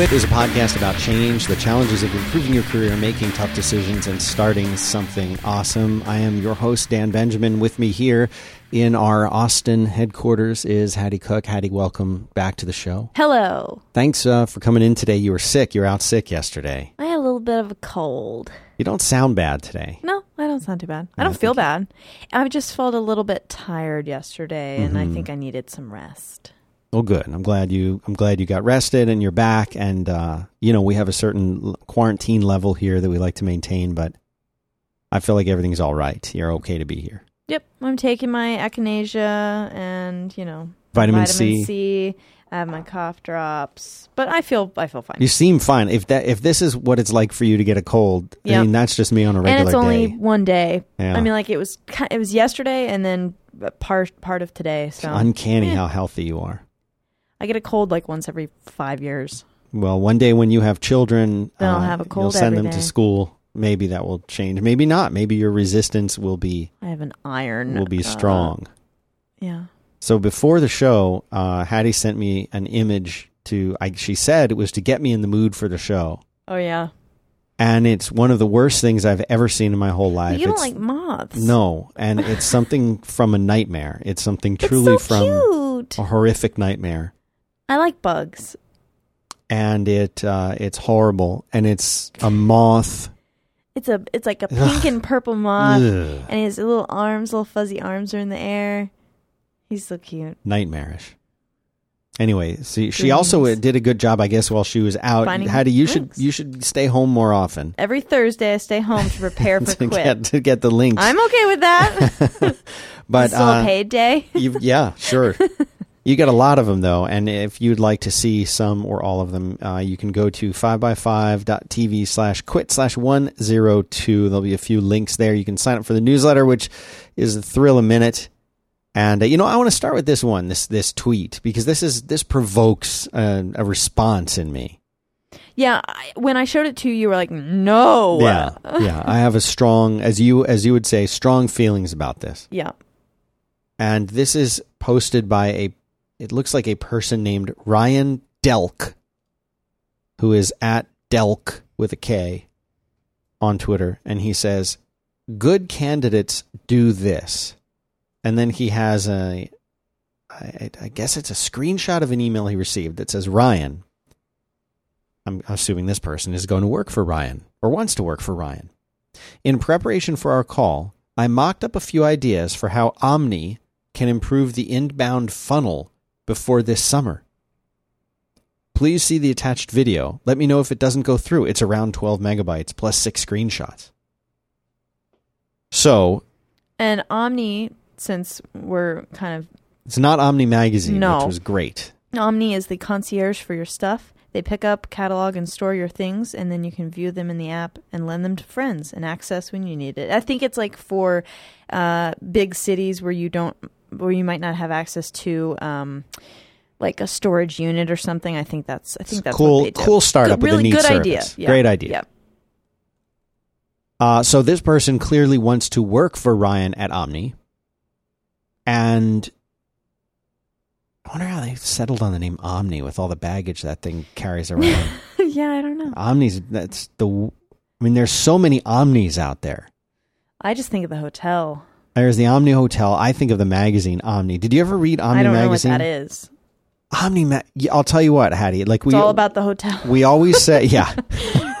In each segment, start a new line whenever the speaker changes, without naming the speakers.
Quit is a podcast about change, the challenges of improving your career, making tough decisions, and starting something awesome. I am your host, Dan Benjamin. With me here in our Austin headquarters is Hattie Cook. Hattie, welcome back to the show.
Hello.
Thanks uh, for coming in today. You were sick. You were out sick yesterday.
I had a little bit of a cold.
You don't sound bad today.
No, I don't sound too bad. I don't feel bad. I just felt a little bit tired yesterday, and I think I needed some rest.
Well, good. I'm glad you. I'm glad you got rested and you're back. And uh, you know, we have a certain quarantine level here that we like to maintain, but I feel like everything's all right. You're okay to be here.
Yep, I'm taking my echinacea and you know
Vitamin,
vitamin
C.
C. I have my cough drops, but I feel I feel fine.
You seem fine. If that if this is what it's like for you to get a cold, I mean that's just me on a regular
and it's only
day.
one day.
Yeah.
I mean, like it was it was yesterday, and then part part of today.
It's
So
uncanny
Yeah.
how healthy you are.
I get a cold like once every five years.
Well, one day when you have children,
I'll
uh,
have a cold
You'll send them to school. Maybe that will change. Maybe not. Maybe your resistance will be
I have an iron.
will be
uh,
strong.
yeah.
So before the show, uh, Hattie sent me an image to. I, she said it was to get me in the mood for the show,
Oh yeah.
and it's one of the worst things I've ever seen in my whole life.
you don't
It's-
like moths.
no, and it's something from a nightmare. It's something
It's
truly
so
from
cute.
a horrific nightmare,
I like bugs.
and it uh, it's horrible, and it's a moth.
It's a it's like a pink and purple moth,
Ugh,
and his little arms, little fuzzy arms, are in the air. He's so cute.
nightmarish. Anyway, see, she also did a good job, I guess, while she was out.
Finding
Hattie, you should you should stay home more often
Every Thursday, I stay home to prepare for
to
quit.
get to get the links.
I'm okay with that.
but
it's still
uh,
a paid day.
you yeah, sure. You get a lot of them though, and if you'd like to see some or all of them, uh, you can go to 5by5.tv slash quit slash 102. There'll be a few links there. You can sign up for the newsletter, which is a thrill a minute. And uh, you know, I want to start with this one, this this tweet, because this is this provokes uh, a response in me.
Yeah, I, when I showed it to you, you were like, "No."
Yeah, yeah. I have a strong, as you as you would say, strong feelings about this.
yeah.
and this is posted by a it looks like a person named Ryan Delk who is at Delk with a K on Twitter and he says good candidates do this. And then he has a I, I guess it's a screenshot of an email he received that says Ryan I'm assuming this person is going to work for Ryan or wants to work for Ryan. In preparation for our call I mocked up a few ideas for how Omni can improve the inbound funnel before this summer. Please see the attached video. Let me know if it doesn't go through. It's around 12 megabytes plus six screenshots. So,
And Omni, since we're kind of
it's not Omni Magazine,
No.
which was great.
Omni is the concierge for your stuff. They pick up, catalog, and store your things, and then you can view them in the app and lend them to friends and access when you need it. I think it's like for uh, big cities where you don't, where you might not have access to, um, like a storage unit or something. I think that's, I think that's
cool,
what they do.
cool startup
Good-
with
really
a neat
good
service.
idea. Yeah.
Great idea.
Yeah.
Uh, so this person clearly wants to work for Ryan at Omni, and I wonder how they settled on the name Omni with all the baggage that thing carries around.
yeah, I don't know.
Omnis, that's the. I mean, there's so many Omnis out there.
I just think of the hotel.
There's the Omni Hotel. I think of the magazine Omni. Did you ever read Omni Magazine?
I don't
magazine?
know what that is.
Omni. Ma- I'll tell you what, Hattie. Like we
It's all about the hotel.
we always say, yeah,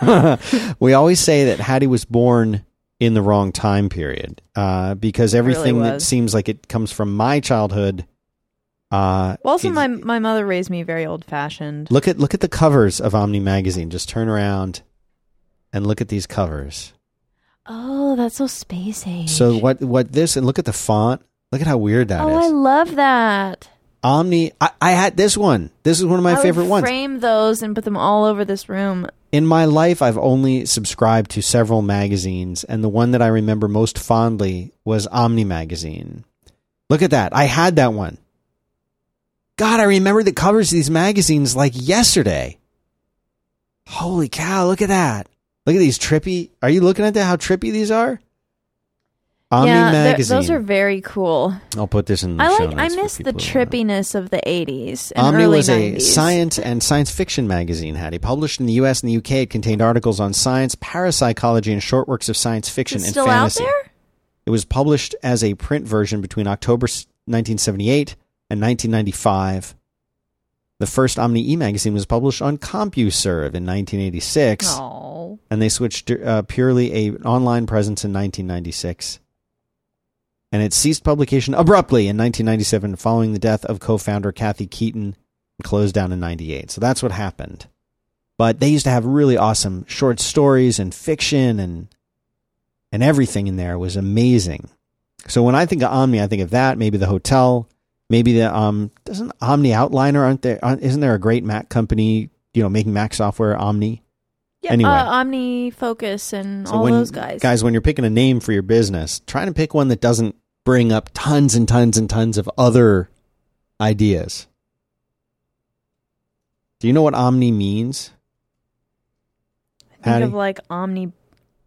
we always say that Hattie was born in the wrong time period uh, because everything that
was.
seems like it comes from my childhood. Uh,
Well, also,
is-
my my mother raised me very old fashioned.
look at look at the covers of Omni magazine. Just turn around and look at these covers.
Oh, that's so space age.
So what what this and look at the font. Look at how weird that is.
oh, I love that.
Omni. I, I had this one. This is one of my
I would
favorite ones.
Frame those and put them all over this room.
In my life, I've only subscribed to several magazines, and the one that I remember most fondly was Omni Magazine. Look at that. I had that one. God, I remember the covers of these magazines like yesterday. Holy cow, look at that. Look at these trippy. Are you looking at that, how trippy these are? Omni
yeah,
magazine.
those are very cool.
I'll put this in the
I like. I miss the
people who want it.
trippiness of the '80s and
Omni was a science and science fiction magazine. Had it published in the U.S. and the U.K. It contained articles on science, parapsychology, and short works of science fiction
Is it
and
still
fantasy.
out there?
It was published as a print version between October 1978 and 1995. The first Omni e magazine was published on CompuServe in 1986,
Oh,
and they switched uh, purely a online presence in 1996. And it ceased publication abruptly in 1997 following the death of co-founder Kathy Keeton and closed down in 98. So that's what happened. But they used to have really awesome short stories and fiction and and everything in there was amazing. So when I think of Omni, I think of that, maybe the hotel, maybe the um doesn't OmniOutliner aren't there aren't, isn't there a great Mac company, you know, making Mac software Omni?
yeah.
Anyway.
uh, OmniFocus and
So
all
when,
those guys.
Guys, when you're picking a name for your business, try to pick one that doesn't bring up tons and tons and tons of other ideas. Do you know what omni means?
Think
Hattie?
of like omni.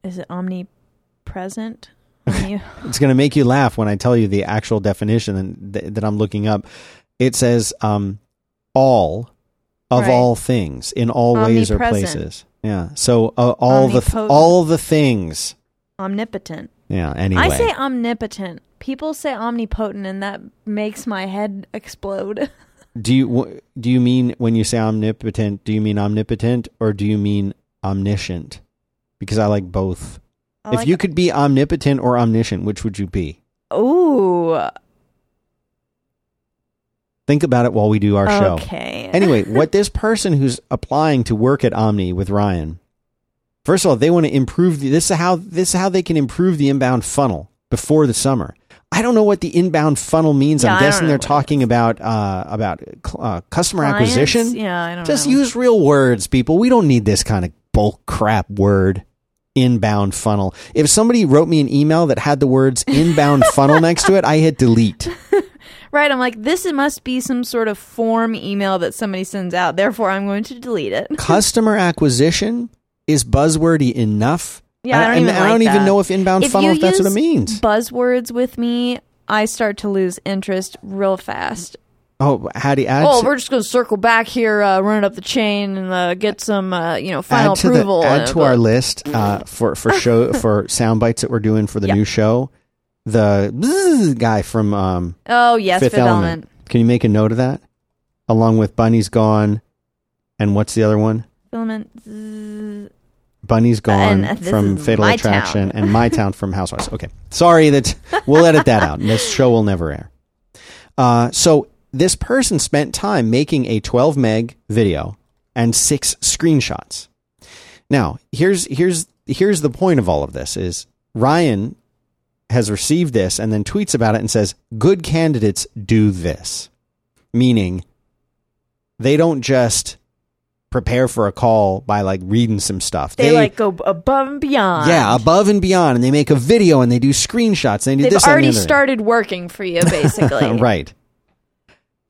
Is it omnipresent? Omni-
It's going to make you laugh when I tell you the actual definition that, that I'm looking up. It says um, all of
Right.
all things in all ways or places. Yeah. So uh, all the th- all the things.
omnipotent.
Yeah. Anyway.
I say omnipotent. People say omnipotent, and that makes my head explode.
Do you do you mean when you say omnipotent? Do you mean omnipotent or do you mean omniscient? Because I like both. If
like-
you could be omnipotent or omniscient, which would you be?
ooh,
Think about it while we do our show.
okay.
Anyway, what this person who's applying to work at Omni with Ryan, first of all, they want to improve the, this is how this is how they can improve the inbound funnel before the summer. I don't know what the inbound funnel means.
Yeah,
I'm guessing they're talking about uh, about uh, customer
Clients?
acquisition.
Yeah, I don't
Just
know.
use real words, people. We don't need this kind of bulk crap word. Inbound funnel. If somebody wrote me an email that had the words inbound funnel next to it, I hit delete.
Right, I'm like, this must be some sort of form email that somebody sends out. Therefore, I'm going to delete it.
Customer acquisition is buzzwordy enough.
Yeah, I don't
and
even
I
like
don't even know if inbound
If
funnel if that's what it means.
Buzzwords with me, I start to lose interest real fast.
Oh, how do you add
oh,
to,
we're just going to circle back here, uh, run it up the chain, and uh, get some, uh, you know, final
add to
approval.
the, add
uh,
to our list uh, for for show for sound bites that we're doing for the
Yeah.
new show. The guy from um,
oh yes,
Fifth,
Fifth,
Element.
Element.
Can you make a note of that? Along with Bunny's Gone, and what's the other one?
Filament. zzz.
Bunny's Gone
And this
from Fatal Attraction,
Town.
and My Town from Housewives. Okay, sorry that we'll edit that out. This show will never air. Uh, so this person spent time making a 12 meg video and six screenshots. Now, here's here's here's the point of all of this: is Ryan has received this and then tweets about it and says, "Good candidates do this," meaning they don't just prepare for a call by like reading some stuff.
They, like go above and beyond.
yeah, above and beyond, and they make a video and they do screenshots. And they do
They've
this and
already started working for you, basically.
right.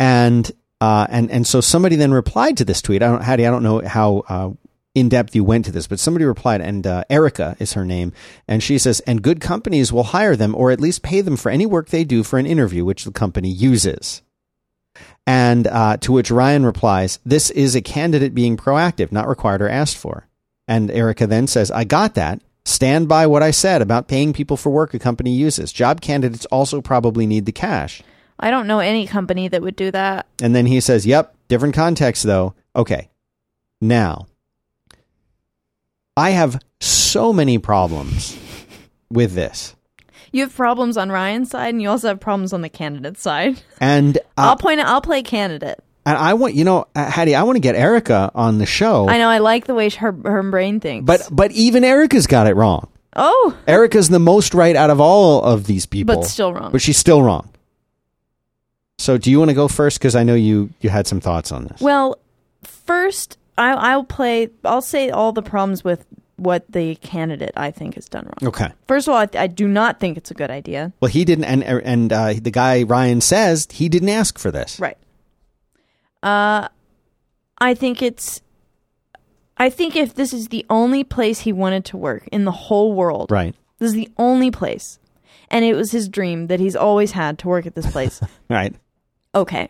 And uh, and and so somebody then replied to this tweet. I don't, Hattie, I don't know how uh, in depth you went to this, but somebody replied, and uh, Erica is her name, and she says, and good companies will hire them or at least pay them for any work they do for an interview which the company uses. And uh, to which Ryan replies, This is a candidate being proactive, not required or asked for. And Erica then says, I got that. Stand by what I said about paying people for work a company uses. Job candidates also probably need the cash.
I don't know any company that would do that.
And then he says, Yep, different context though. Okay. Now, I have so many problems with this.
You have problems on Ryan's side, and you also have problems on the candidate side.
And
I'll
uh,
point. I'll play candidate.
and I want you know, uh, Hattie, I want to get Erica on the show.
I know. I like the way her her brain thinks.
But but even Erica's got it wrong.
oh,
Erica's the most right out of all of these people.
but still wrong.
But she's still wrong. So do you want to go first? Because I know you you had some thoughts on this.
Well, first, I, I'll play. I'll say all the problems with what the candidate I think has done wrong.
okay.
First of all, I, I do not think it's a good idea.
Well, he didn't, and and uh, the guy Ryan says he didn't ask for this.
Right. Uh, I think it's. I think if this is the only place he wanted to work in the whole world,
Right.
this is the only place. and it was his dream that he's always had to work at this place.
Right.
Okay.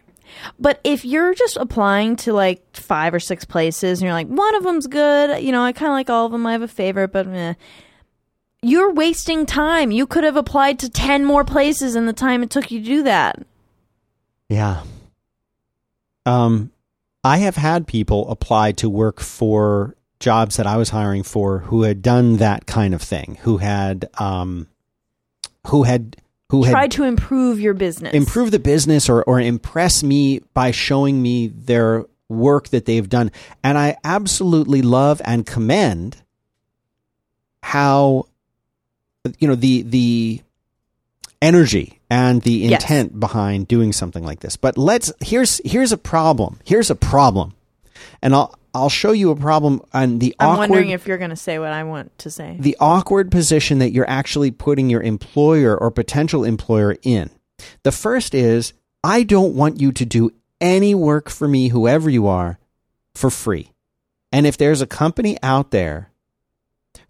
But if you're just applying to like five or six places and you're like, one of them's good, you know, I kind of like all of them, I have a favorite, but eh, you're wasting time. You could have applied to 10 more places in the time it took you to do that.
Yeah. Um, I have had people apply to work for jobs that I was hiring for who had done that kind of thing, who had, um, who had, who
Try
had
to improve your business.
improve the business or, or impress me by showing me their work that they've done. And I absolutely love and commend how, you know, the, the energy and the
Yes.
intent behind doing something like this. But let's, here's, here's a problem. Here's a problem. And I'll, I'll show you a problem on the
I'm
awkward
wondering if you're going to say what I want to say.
the awkward position that you're actually putting your employer or potential employer in. The first is I don't want you to do any work for me, whoever you are, for free. And if there's a company out there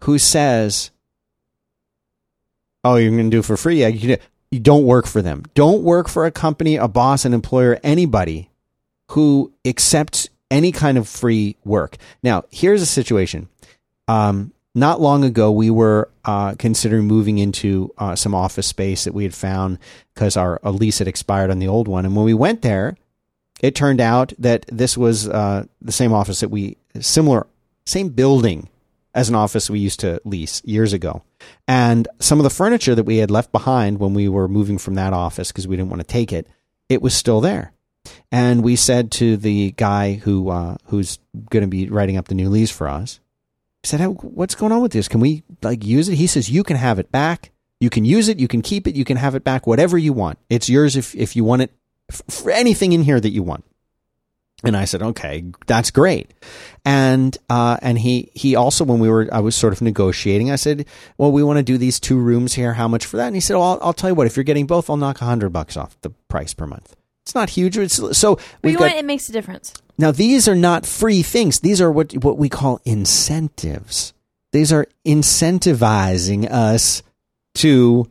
who says, "Oh, you're going to do it for free," yeah, you, can- you don't work for them. Don't work for a company, a boss, an employer, anybody who accepts any kind of free work. Now, here's a situation. Um, not long ago, we were uh, considering moving into uh, some office space that we had found because our lease had expired on the old one. And when we went there, it turned out that this was uh, the same office that we similar same building as an office we used to lease years ago. And some of the furniture that we had left behind when we were moving from that office because we didn't want to take it, it was still there. And we said to the guy who uh, who's going to be writing up the new lease for us, I said, "Hey, "What's going on with this? Can we like use it?" He says, "You can have it back. You can use it. You can keep it. You can have it back. Whatever you want. It's yours if if you want it for anything in here that you want." And I said, "Okay, that's great." And uh, and he he also when we were I was sort of negotiating, I said, "Well, we want to do these two rooms here. How much for that?" And he said, "Well, I'll, I'll tell you what. If you're getting both, I'll knock a hundred bucks off the price per month. It's not huge. It's so we've
you
got?
It makes a difference.
now these are not free things. These are what what we call incentives. These are incentivizing us to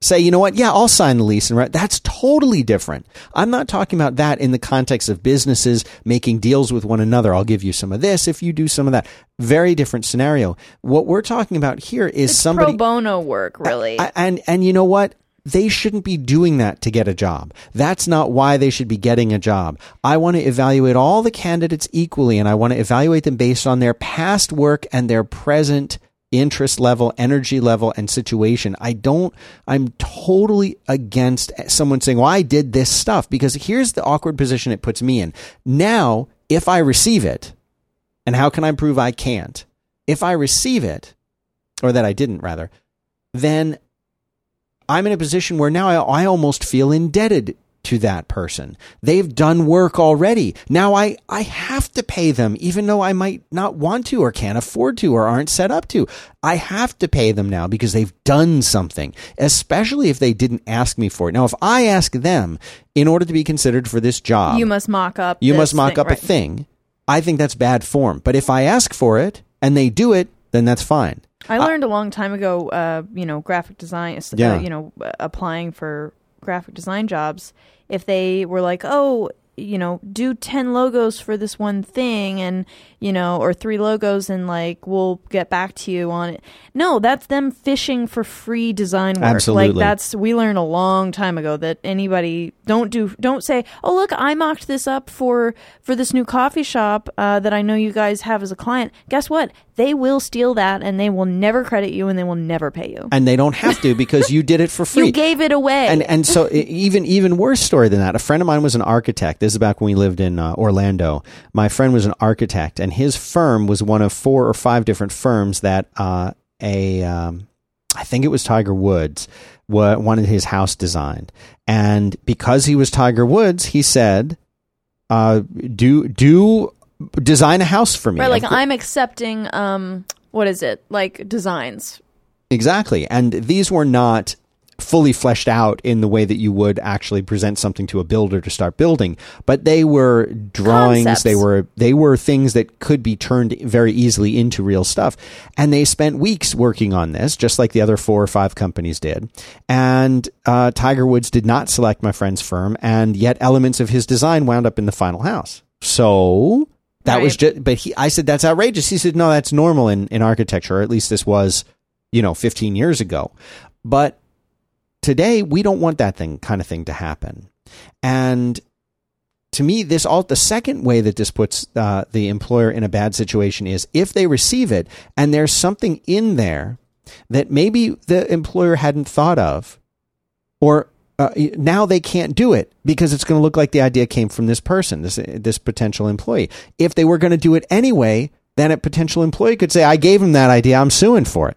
say, you know what? Yeah, I'll sign the lease and right. That's totally different. I'm not talking about that in the context of businesses making deals with one another. I'll give you some of this if you do some of that. Very different scenario. What we're talking about here is
It's
somebody
pro bono work, really.
And and you know what? They shouldn't be doing that to get a job. That's not why they should be getting a job. I want to evaluate all the candidates equally, and I want to evaluate them based on their past work and their present interest level, energy level, and situation. I don't, I'm totally against someone saying, well, I did this stuff because here's the awkward position it puts me in. Now, if I receive it, and how can I prove I can't? If I receive it, or that I didn't rather, then I'm in a position where now I, I almost feel indebted to that person. They've done work already. Now I, I have to pay them, even though I might not want to or can't afford to or aren't set up to. I have to pay them now because they've done something, especially if they didn't ask me for it. Now, if I ask them in order to be considered for this job,
you must mock up.
you must mock
thing,
up
right.
a thing. I think that's bad form. But if I ask for it and they do it, then that's fine.
I learned a long time ago, uh, you know, graphic design, uh,
Yeah.
you know, uh, applying for graphic design jobs. If they were like, oh, you know, do 10 logos for this one thing and, you know, or three logos and like, we'll get back to you on it. No, that's them fishing for free design work.
Absolutely.
Like that's, we learned a long time ago that anybody don't do, don't say, oh, look, I mocked this up for, for this new coffee shop, uh, that I know you guys have as a client. Guess what? They will steal that and they will never credit you and they will never pay you.
And they don't have to because you did it for free.
You gave it away.
and and so even even worse story than that. A friend of mine was an architect. This is back when we lived in uh, Orlando. My friend was an architect, and his firm was one of four or five different firms that uh, a um, I think it was Tiger Woods wa- wanted his house designed, and because he was Tiger Woods, he said, uh, "Do do design a house for me."
right, like I'm accepting um what is it? Like designs.
Exactly. And these were not fully fleshed out in the way that you would actually present something to a builder to start building. But they were drawings.
Concepts.
They were they were things that could be turned very easily into real stuff. And they spent weeks working on this, just like the other four or five companies did. And uh, Tiger Woods did not select my friend's firm, and yet elements of his design wound up in the final house. So that was just. But he, I said that's outrageous. He said no, that's normal in in architecture, or at least this was, you know, 15 years ago. But today we don't want that thing kind of thing to happen. And to me, this all the second way that this puts uh, the employer in a bad situation is if they receive it and there's something in there that maybe the employer hadn't thought of, or uh, now they can't do it because it's going to look like the idea came from this person, this this potential employee. If they were going to do it anyway, then a potential employee could say, "I gave him that idea. I'm suing for it."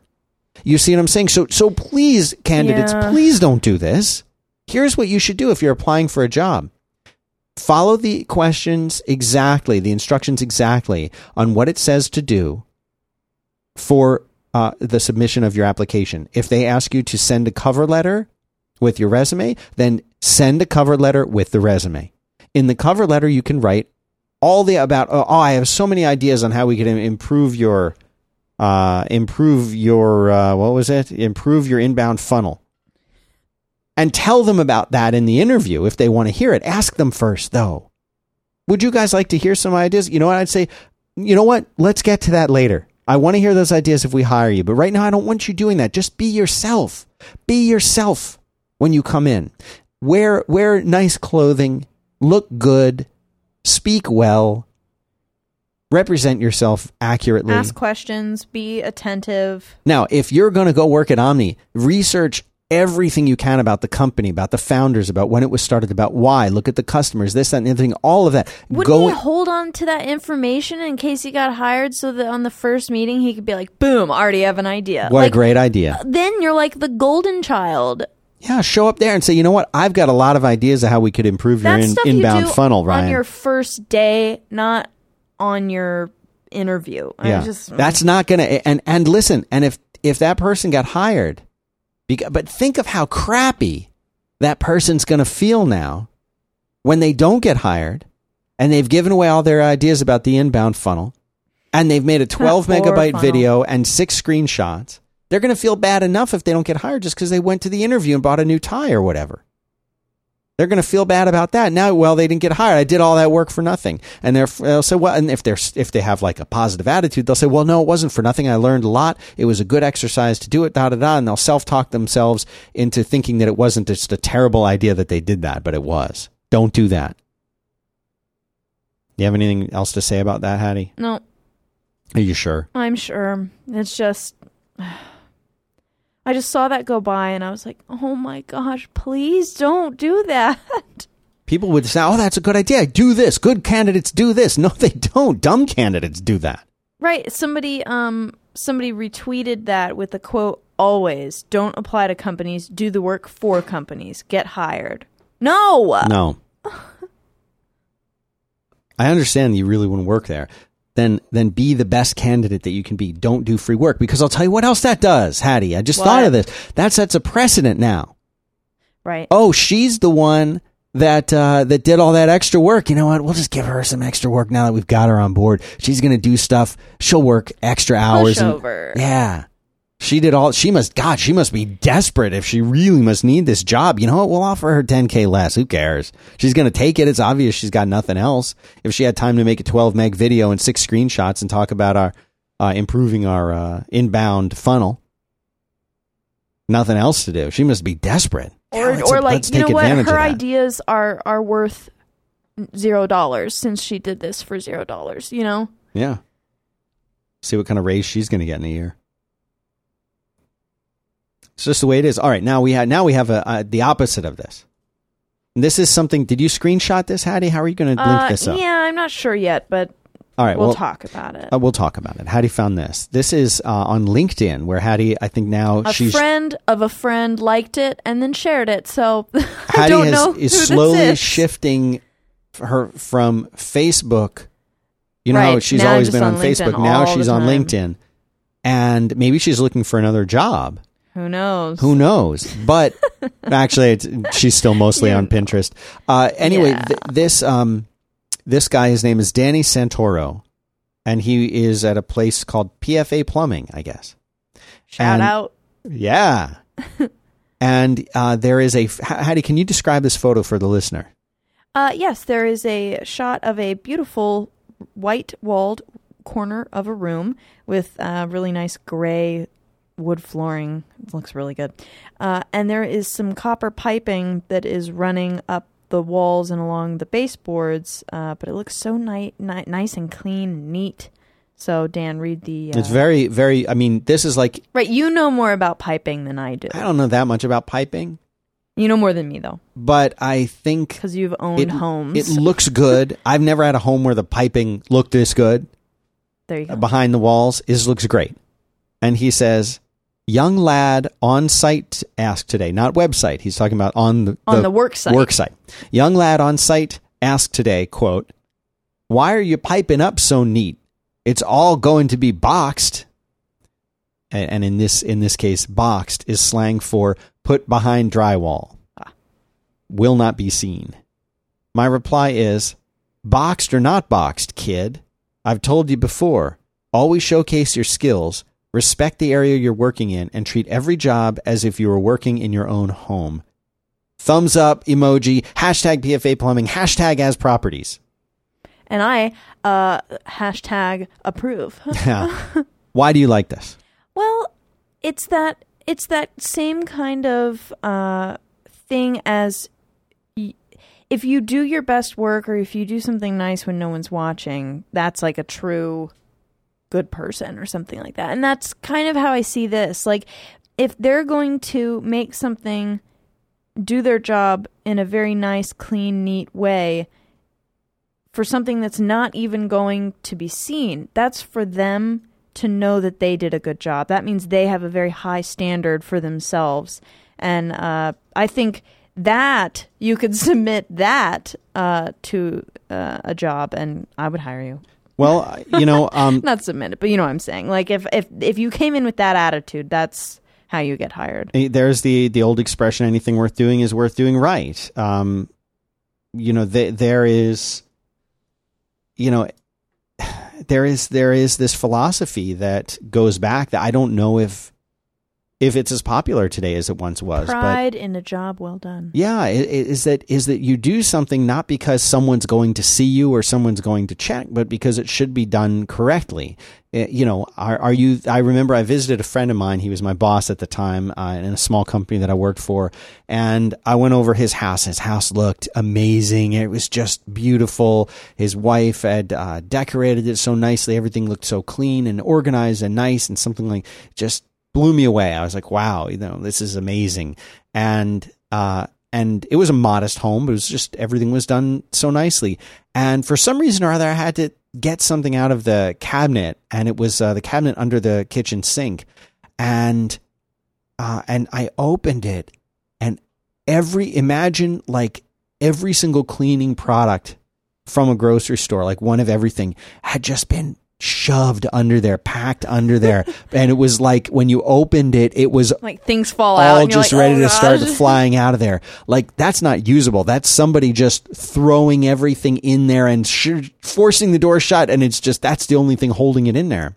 You see what I'm saying? So so please, candidates,
Yeah.
please don't do this. Here's what you should do if you're applying for a job follow the questions exactly, the instructions exactly on what it says to do for uh, the submission of your application. If they ask you to send a cover letter with your resume, then send a cover letter with the resume. In the cover letter, you can write all the about. Oh, I have so many ideas on how we can improve your, uh, improve your uh, what was it? Improve your inbound funnel and tell them about that in the interview if they want to hear it. Ask them first, though. Would you guys like to hear some ideas? You know what? I'd say, you know what? Let's get to that later. I want to hear those ideas if we hire you. But right now, I don't want you doing that. Just be yourself. Be yourself when you come in. Wear, wear nice clothing. Look good. Speak well. Represent yourself accurately.
Ask questions. Be attentive.
Now, if you're going to go work at Omni, research everything you can about the company, about the founders, about when it was started, about why. Look at the customers, this, that, and the other thing, all of that.
Wouldn't
go
he hold on to that information in case he got hired so that on the first meeting he could be like, boom, already have an idea.
what
like,
a great idea.
Uh, then you're like the golden child.
Yeah, show up there and say, you know what? I've got a lot of ideas of how we could improve your in, inbound
you
funnel, Ryan.
on your first day, not on your interview. I
yeah,
just, mm.
that's not gonna. And and listen, and if if that person got hired, beca- but think of how crappy that person's gonna feel now when they don't get hired, and they've given away all their ideas about the inbound funnel, and they've made a twelve megabyte
funnel.
video and six screenshots. They're gonna feel bad enough if they don't get hired just because they went to the interview and bought a new tie or whatever. They're going to feel bad about that. Now, well, they didn't get hired. I did all that work for nothing. And they're, they'll say, well, and if they're, if they have like a positive attitude, they'll say, well, no, it wasn't for nothing. I learned a lot. It was a good exercise to do it, da, da, da. And they'll self-talk themselves into thinking that it wasn't just a terrible idea that they did that, but it was. Don't do that. Do you have anything else to say about that, Hattie?
no,
Are you sure?
I'm sure. It's just, I just saw that go by and I was like, oh my gosh, please don't do that.
People would say, oh, that's a good idea. Do this. Good candidates do this. No, they don't. Dumb candidates do that.
Right. Somebody um somebody retweeted that with a quote always don't apply to companies, do the work for companies, get hired. No.
No. I understand you really wouldn't work there. Then then be the best candidate that you can be. Don't do free work because I'll tell you what else that does, Hattie. I just
What?
thought of this. That sets a precedent now.
Right.
Oh, she's the one that uh, that did all that extra work. You know what? We'll just give her some extra work now that we've got her on board. She's going to do stuff. She'll work extra hours. and-
Pushover.
yeah. She did all she must God, she must be desperate if she really must need this job. You know what? We'll offer her 10k less. Who cares? She's going to take it. It's obvious she's got nothing else. If she had time to make a 12 meg video and six screenshots and talk about our uh, improving our uh, inbound funnel, nothing else to do. She must be desperate. Yeah,
Or
let's-
or like you know what? Her ideas are are worth zero dollars since she did this for zero dollars. You know.
Yeah. See what kind of raise she's going to get in a year. It's just the way it is. All right, now we have now we have a, uh the opposite of this. This is something. Did you screenshot this, Hattie? How are you going to link
Uh,
this up?
yeah, I'm not sure yet, but
All right,
we'll
well,
talk about it.
uh, we'll talk about it. Hattie found this. This is uh, on LinkedIn, where Hattie, I think now
a
she's
friend of a friend liked it and then shared it. So I
Hattie
don't
has,
know
is slowly
is.
shifting her from Facebook. You know how she's
now
always been on,
on
Facebook. Now she's on. LinkedIn, and maybe she's looking for another job.
Who knows?
Who knows? But Actually, it's, she's still mostly
You
on. Pinterest. Uh, anyway,
Yeah.
th- this um, this guy, his name is Danny Santoro, and he is at a place called PFA Plumbing, I guess.
Shout
And-
out.
Yeah. and uh, there is a Hattie. Can you describe this photo for the listener?
Uh, yes, there is a shot of a beautiful white walled corner of a room with uh, really nice gray wood flooring. It looks really good. Uh, and there is some copper piping that is running up the walls and along the baseboards, uh, but it looks so ni- ni- nice and clean and neat. So, Dan, read the. Uh,
It's very, very. I mean, this is like
right. You know more about piping than I do.
I don't know that much about piping,
You know more than me, though,
but I think
because you've owned
it,
homes.
it looks good. I've never had a home where the piping looked this good.
there you go.
behind the walls is looks great. And he says, "Young lad on site asked today, not website. He's talking about on the,
On the work site.
Work site. Young lad on site asked today, quote, "Why are you piping up so neat? It's all going to be boxed." And, and in this in this case, boxed is slang for put behind drywall.
Ah.
Will not be seen. My reply is, boxed or not boxed, kid. I've told you before, always showcase your skills, respect the area you're working in, and treat every job as if you were working in your own home. Thumbs up emoji, hashtag PFA plumbing, hashtag as properties.
and I uh, hashtag approve.
Yeah. Why do you like this?
well, it's that it's that same kind of uh, thing as y- if you do your best work or if you do something nice when no one's watching. That's like a true good person or something like that. And that's kind of how I see this. Like if they're going to make something do their job in a very nice, clean, neat way for something that's not even going to be seen, that's for them to know that they did a good job. That means they have a very high standard for themselves. And uh, I think that you could submit that uh, to uh, a job, and I would hire you.
Well, you know, um,
Not submit it, but you know what I'm saying. Like if if if you came in with that attitude, that's how you get hired.
Eh, there's the the old expression anything worth doing is worth doing right um you know th- there is you know there is there is this philosophy that goes back that I don't know if if it's as popular today as it once was but
Pride in a job well done.
yeah, is that is that you do something not because someone's going to see you or someone's going to check, but because it should be done correctly. Uh, You know, are are you? I remember I visited a friend of mine. He was my boss at the time uh, in a small company that I worked for, and I went over his house. His house looked amazing. It was just beautiful. His wife had uh, decorated it so nicely. Everything looked so clean and organized and nice, and something like just blew me away. I was like, wow, you know, this is amazing. And, uh, and it was a modest home, it was just everything was done so nicely. And for some reason or other, I had to get something out of the cabinet, and it was uh, the cabinet under the kitchen sink. And, uh, and I opened it, and every, imagine like every single cleaning product from a grocery store, like one of everything, had just been shoved under there, packed under there. and it was like when you opened it, it was
Like things fall out.
all just
like,
ready
"Oh,
to start flying out of there. Like that's not usable. That's somebody just throwing everything in there and sh- forcing the door shut, and it's just that's the only thing holding it in there.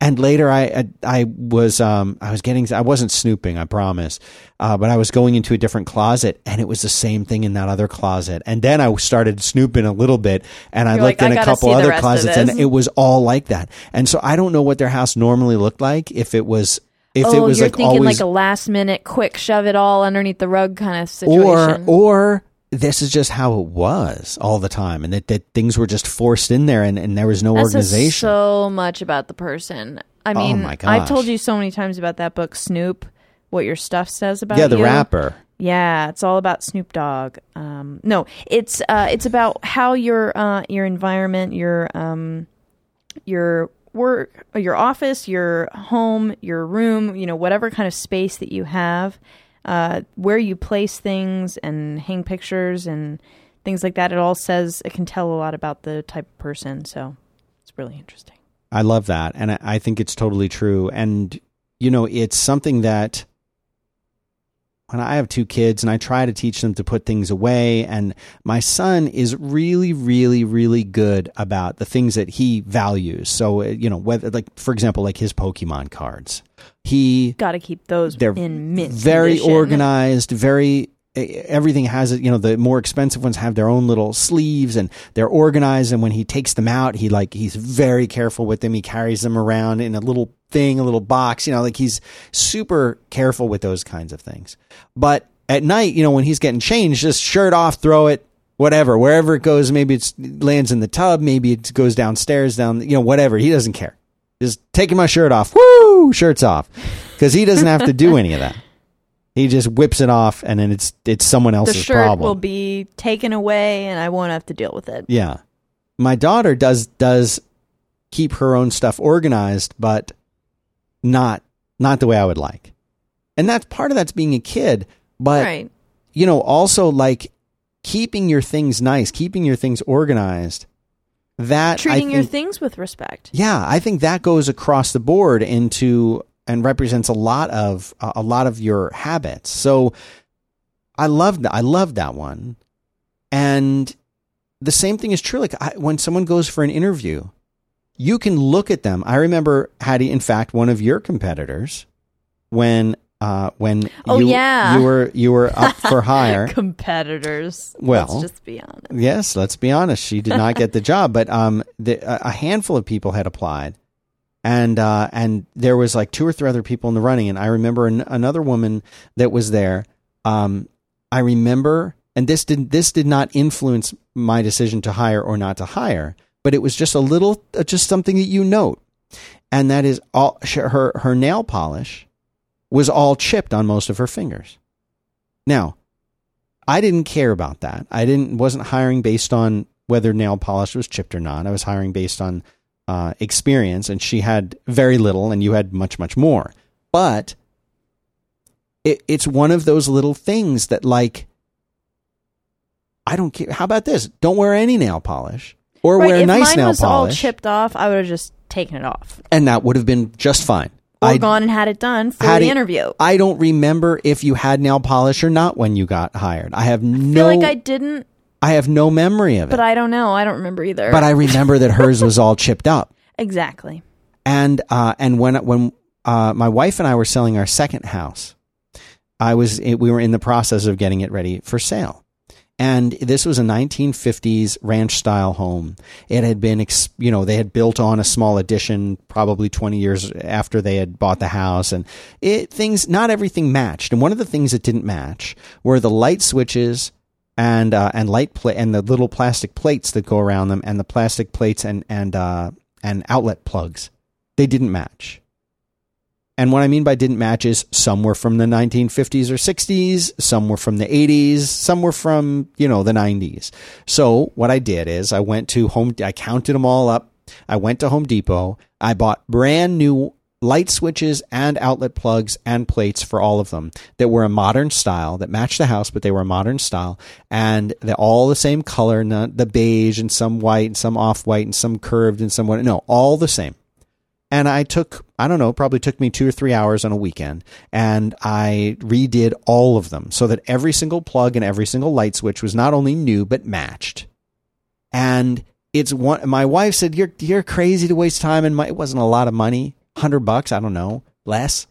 And later, I I, I was um I was getting I wasn't snooping, I promise, uh, but I was going into a different closet, and it was the same thing in that other closet. And then I started snooping a little bit, and I
You're
looked
like,
in
"I
a couple other closets, and it was all like that. And so I don't know what their house normally looked like. If it was if
oh,
it was
you're
like
thinking
always
like a last minute, quick shove it all underneath the rug kind of situation.
or or this is just how it was all the time and that, that things were just forced in there and, and there was no
that
organization
so much about the person. I
Oh
mean,
my
I've told you so many times about that book, Snoop. What your stuff says about
yeah the
you.
rapper
Yeah, it's all about Snoop Dogg. Um, no, it's uh, it's about how your uh, your environment, your um, your work, your office, your home, your room, you know, whatever kind of space that you have, uh, where you place things and hang pictures and things like that. It all says it can tell a lot about the type of person. So it's really interesting.
i love that and I, I think it's totally true and you know it's something that when I have two kids and I try to teach them to put things away, and my son is really, really, really good about the things that he values. So, uh, you know, whether, like, for example, like his Pokemon cards. He
Got to keep those
they're
in mint.
very
condition.
organized, very everything has it you know the more expensive ones have their own little sleeves and they're organized and when he takes them out he like he's very careful with them he carries them around in a little thing a little box you know like he's super careful with those kinds of things but at night you know when he's getting changed just shirt off throw it whatever wherever it goes maybe it lands in the tub maybe it goes downstairs down you know whatever he doesn't care just taking my shirt off woo shirts off because he doesn't have to do any of that he just whips it off, and then it's it's someone else's The
shirt
problem.
will be taken away, and I won't have to deal with it.
yeah, my daughter does does keep her own stuff organized, but not not the way I would like, and that's part of that's being a kid. But
right.
you know, also like keeping your things nice, keeping your things organized. That
Treating your things with respect.
yeah, I think that goes across the board into and represents a lot of a a lot of your habits. So I love that. I love that one. And the same thing is true. Like I, when someone goes for an interview, you can look at them. I remember Hattie, in fact, one of your competitors, when uh, when
Oh,
you,
yeah.
you were you were up for hire.
Competitors.
Well,
let's just be honest.
Yes, let's be honest. She did not get the job, but um, the, a handful of people had applied, and uh, and there was like two or three other people in the running. And I remember an, another woman that was there. Um, I remember, and this did this did not influence my decision to hire or not to hire, but it was just a little, uh, just something that you note, and that is all her her nail polish was all chipped on most of her fingers. Now, I didn't care about that. I didn't wasn't hiring based on whether nail polish was chipped or not. I was hiring based on uh, experience, and she had very little, and you had much much more. But it, it's one of those little things that like I don't care. How about this? Don't wear any nail polish, or
Right.
wear
if
nice
mine
nail
was all chipped off, I would have just taken it off
and that would have been just fine.
Or
I
gone and had it done for the
it-
interview.
I don't remember if you had nail polish or not when you got hired. I have
I feel
no
like I didn't,
I have no memory of it.
but I don't know. I don't remember either.
but I remember that hers was all chipped up.
exactly.
And uh, and when when uh, my wife and I were selling our second house, I was it, we were in the process of getting it ready for sale. And this was a 1950s ranch style home. It had been, you know, they had built on a small addition probably 20 years after they had bought the house, and it things not everything matched. And one of the things that didn't match were the light switches and uh, and light and the little plastic plates that go around them, and the plastic plates and and uh, and outlet plugs. They didn't match. And what I mean by didn't match is some were from the 1950s or 60s, some were from the 80s, some were from, you know, the 90s. So what I did is I went to Home, I counted them all up. I went to Home Depot. I bought brand new light switches and outlet plugs and plates for all of them that were a modern style that matched the house, but they were a modern style and they're all the same color, the beige and some white and some off white and some curved and some what, no, all the same. And I took, I don't know, probably took me two or three hours on a weekend and I redid all of them so that every single plug and every single light switch was not only new, but matched. And it's one, my wife said, you're, you're crazy to waste time. And my, it wasn't a lot of money, hundred bucks. I don't know, less.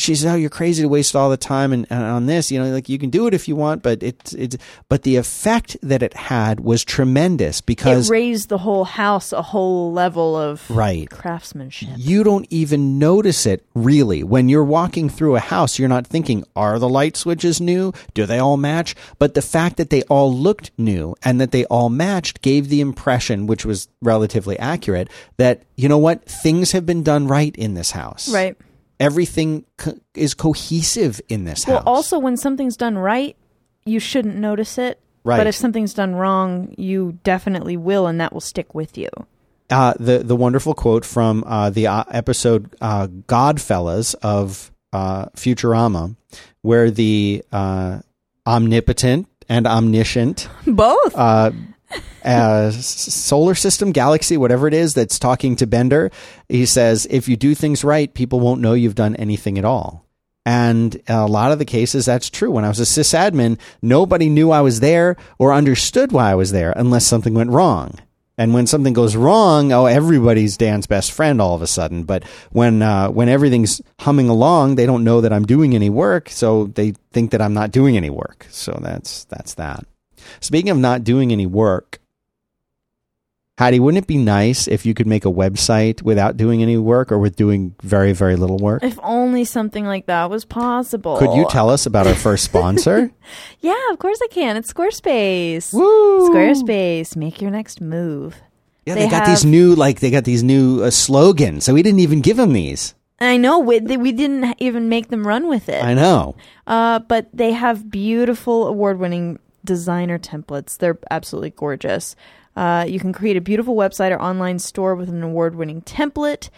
She says, "Oh, you're crazy to waste all the time and, and on this. You know, like you can do it if you want, but it's it's. But the effect that it had was tremendous because
it raised the whole house a whole level of
right,
craftsmanship.
you don't even notice it really when you're walking through a house you're not thinking are the light switches new do they all match but the fact that they all looked new and that they all matched gave the impression which was relatively accurate that you know what things have been done right in this house
Right.
Everything co- is cohesive in this house.
Well,
house
also when something's done right, you shouldn't notice it.
Right.
But if something's done wrong, you definitely will, and that will stick with you.
uh, the the wonderful quote from uh, the uh, episode uh, Godfellas of uh, Futurama, where the uh, omnipotent and omniscient
Both.
Uh, solar system, galaxy, whatever it is that's talking to Bender, he says, "If you do things right, people won't know you've done anything at all." And a lot of the cases, that's true. When I was a sysadmin, nobody knew I was there or understood why I was there unless something went wrong. And when something goes wrong, oh, everybody's Dan's best friend all of a sudden. But when uh, when everything's humming along, they don't know that I'm doing any work, so they think that I'm not doing any work. So that's that's that. Speaking of not doing any work, Hattie, wouldn't it be nice if you could make a website without doing any work or with doing very, very little work?
If only something like that was possible.
Could you tell us about our first sponsor?
Yeah, of course I can. It's Squarespace.
Woo!
Squarespace, make your next move.
Yeah,
They
they, got these new like they got these new uh, slogans. So we didn't even give them these.
I know we, we didn't even make them run with it.
I know.
Uh, but they have beautiful award-winning designer templates. They're absolutely gorgeous. Uh, you can create a beautiful website or online store with an award-winning template,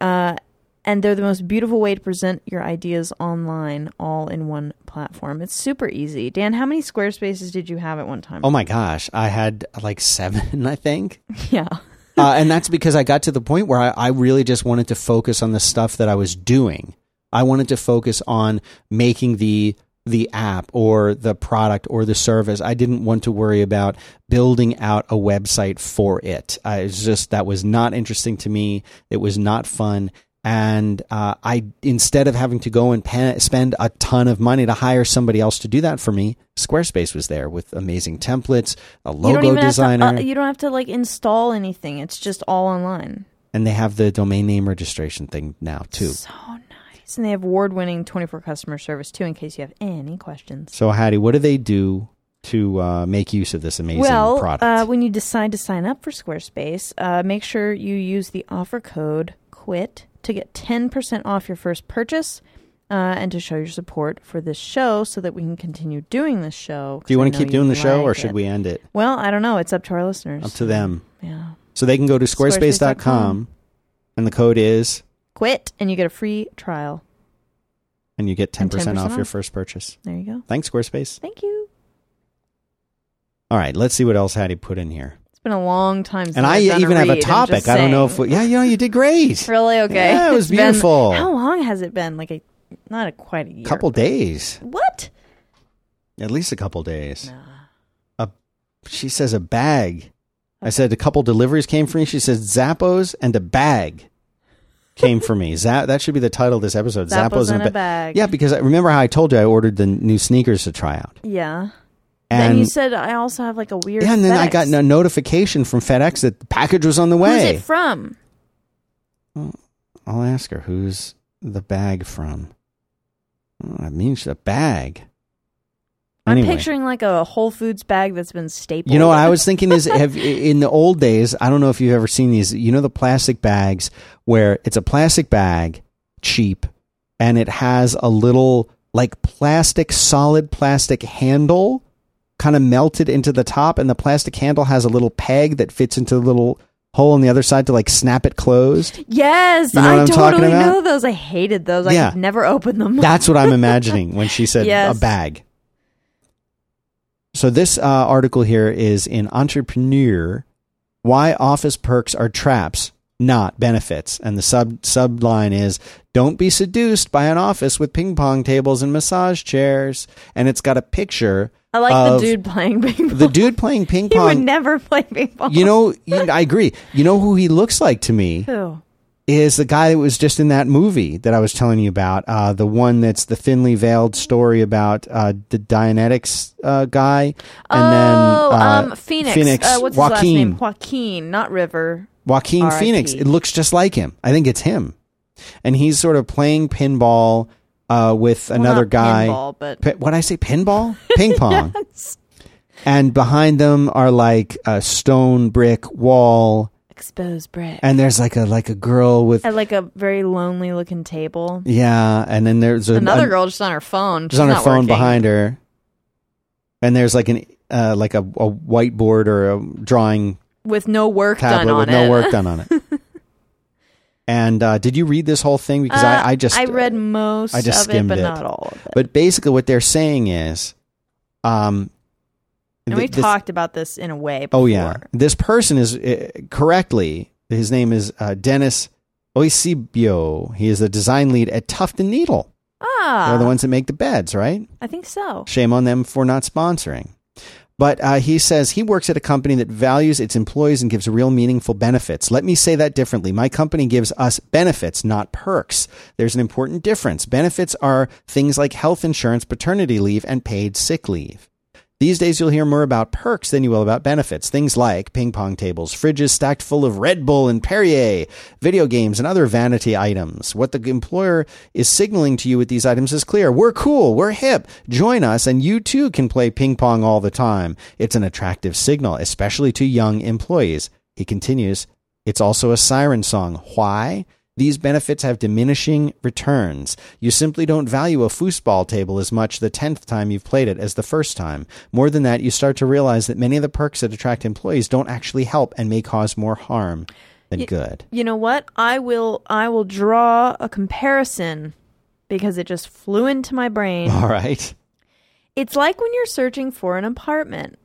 uh, and they're the most beautiful way to present your ideas online, all in one platform. It's super easy. Dan, how many Squarespaces did you have at one time?
Oh my gosh, I had like seven, I think.
yeah.
uh, and that's because I got to the point where I, I really just wanted to focus on the stuff that I was doing. I wanted to focus on making the the app or the product or the service. I didn't want to worry about building out a website for it. I was just that was not interesting to me. It was not fun. And uh, I, instead of having to go and spend a ton of money to hire somebody else to do that for me, Squarespace was there with amazing templates, a logo
even
designer.
To, uh, you don't have to like install anything. It's just all online.
and they have the domain name registration thing now too.
So nice. And they have award-winning 24 customer service too, in case you have any questions.
So Hattie, what do they do to uh, make use of this amazing
well,
product?
Uh, when you decide to sign up for Squarespace, uh, make sure you use the offer code QUIT to get 10% off your first purchase uh, and to show your support for this show so that we can continue doing this show.
do you want
want
to keep doing the show, or should we end it?
Well, I don't know. It's up to our listeners.
Up to them.
Yeah.
So they can go to squarespace.com,
Squarespace.com.
and the code is,
Quit, and you get a free trial.
and you get 10%,
10%
off your first purchase.
There you go.
Thanks, Squarespace.
Thank you.
All right, let's see what else Hattie put in here.
It's been a long time since
And I even have a topic. I don't know if we, yeah, you know, you did great.
Really okay.
Yeah, it was
It's been-
beautiful.
how long has it been? Like a not a quite a year.
couple days,
What?
at least a couple days.
Nah.
She says a bag. I said a couple deliveries came for me. She says Zappos and a bag came for me. Zap, that should be the title of this episode.
Zappos, in a
ba-
bag.
Yeah, because I remember how I told you I ordered the new sneakers to try out.
Yeah.
And
then you said I also have like a weird.
yeah, and then I got a notification from FedEx that the package was on the way.
Who's it from?
I'll ask her who's the bag from. Oh, that means a bag. Anyway.
I'm picturing like a Whole Foods bag that's been stapled.
You know what I was thinking is have in the old days, I don't know if you've ever seen these, you know the plastic bags where it's a plastic bag, cheap, and it has a little like plastic solid plastic handle kind of melted into the top and the plastic handle has a little peg that fits into the little hole on the other side to like snap it closed.
Yes,
You know
I
I'm
totally know those. I hated those. I could never open them.
That's what I'm imagining when she said
Yes.
a bag. So this uh, article here is in Entrepreneur: Why Office Perks Are Traps, Not Benefits, and the sub subline is: Don't be seduced by an office with ping pong tables and massage chairs. And it's got a picture.
I like
of
the dude playing ping pong.
The dude playing ping pong.
he would never play ping pong.
You know, I agree. You know who he looks like to me
Who?
Is the guy that was just in that movie that I was telling you about. Uh, the one that's the thinly veiled story about uh, the Dianetics uh, guy, and
oh,
then uh,
um, Phoenix.
Phoenix
Uh, what's
Joaquin,
his last name? Joaquin, not River.
Joaquin
R.I.P..
Phoenix. It looks just like him. I think it's him, and he's sort of playing pinball uh, with
Well,
another
not
guy.
pinball, but
What I say? Pinball, ping pong,
Yes.
and behind them are like a stone brick wall,
exposed brick.
and there's like a like a girl with
At like a very lonely looking table.
yeah, and then there's a,
Another
a-
girl just on her phone.
She's on her phone behind her, and there's like an uh, like a, a whiteboard or a drawing
with no work done
tablet
on
with
it.
no work done on it. and uh, did you read this whole thing? Because
Uh,
I, I just
I read most
I just
of it,
skimmed
but
it.
not all of it.
But basically, what they're saying is, um,
and
th-
we've
this-
talked about this in a way. Before.
Oh yeah, this person is uh, correctly. His name is uh, Dennis Oisibio. He is the design lead at Tuft and Needle.
Ah,
They're the ones that make the beds, right?
I think so.
Shame on them for not sponsoring. But uh, he says he works at a company that values its employees and gives real meaningful benefits. Let me say that differently. My company gives us benefits, not perks. There's an important difference. Benefits are things like health insurance, paternity leave, and paid sick leave. These days, you'll hear more about perks than you will about benefits. Things like ping pong tables, fridges stacked full of Red Bull and Perrier, video games, and other vanity items. What the employer is signaling to you with these items is clear. We're cool. We're hip. Join us, and you too can play ping pong all the time. It's an attractive signal, especially to young employees. He continues, it's also a siren song. Why? These benefits have diminishing returns. You simply don't value a foosball table as much the 10th time you've played it as the first time. More than that, you start to realize that many of the perks that attract employees don't actually help and may cause more harm than good.
You know what? I will. I will draw a comparison because it just flew into my brain.
All right.
It's like when you're searching for an apartment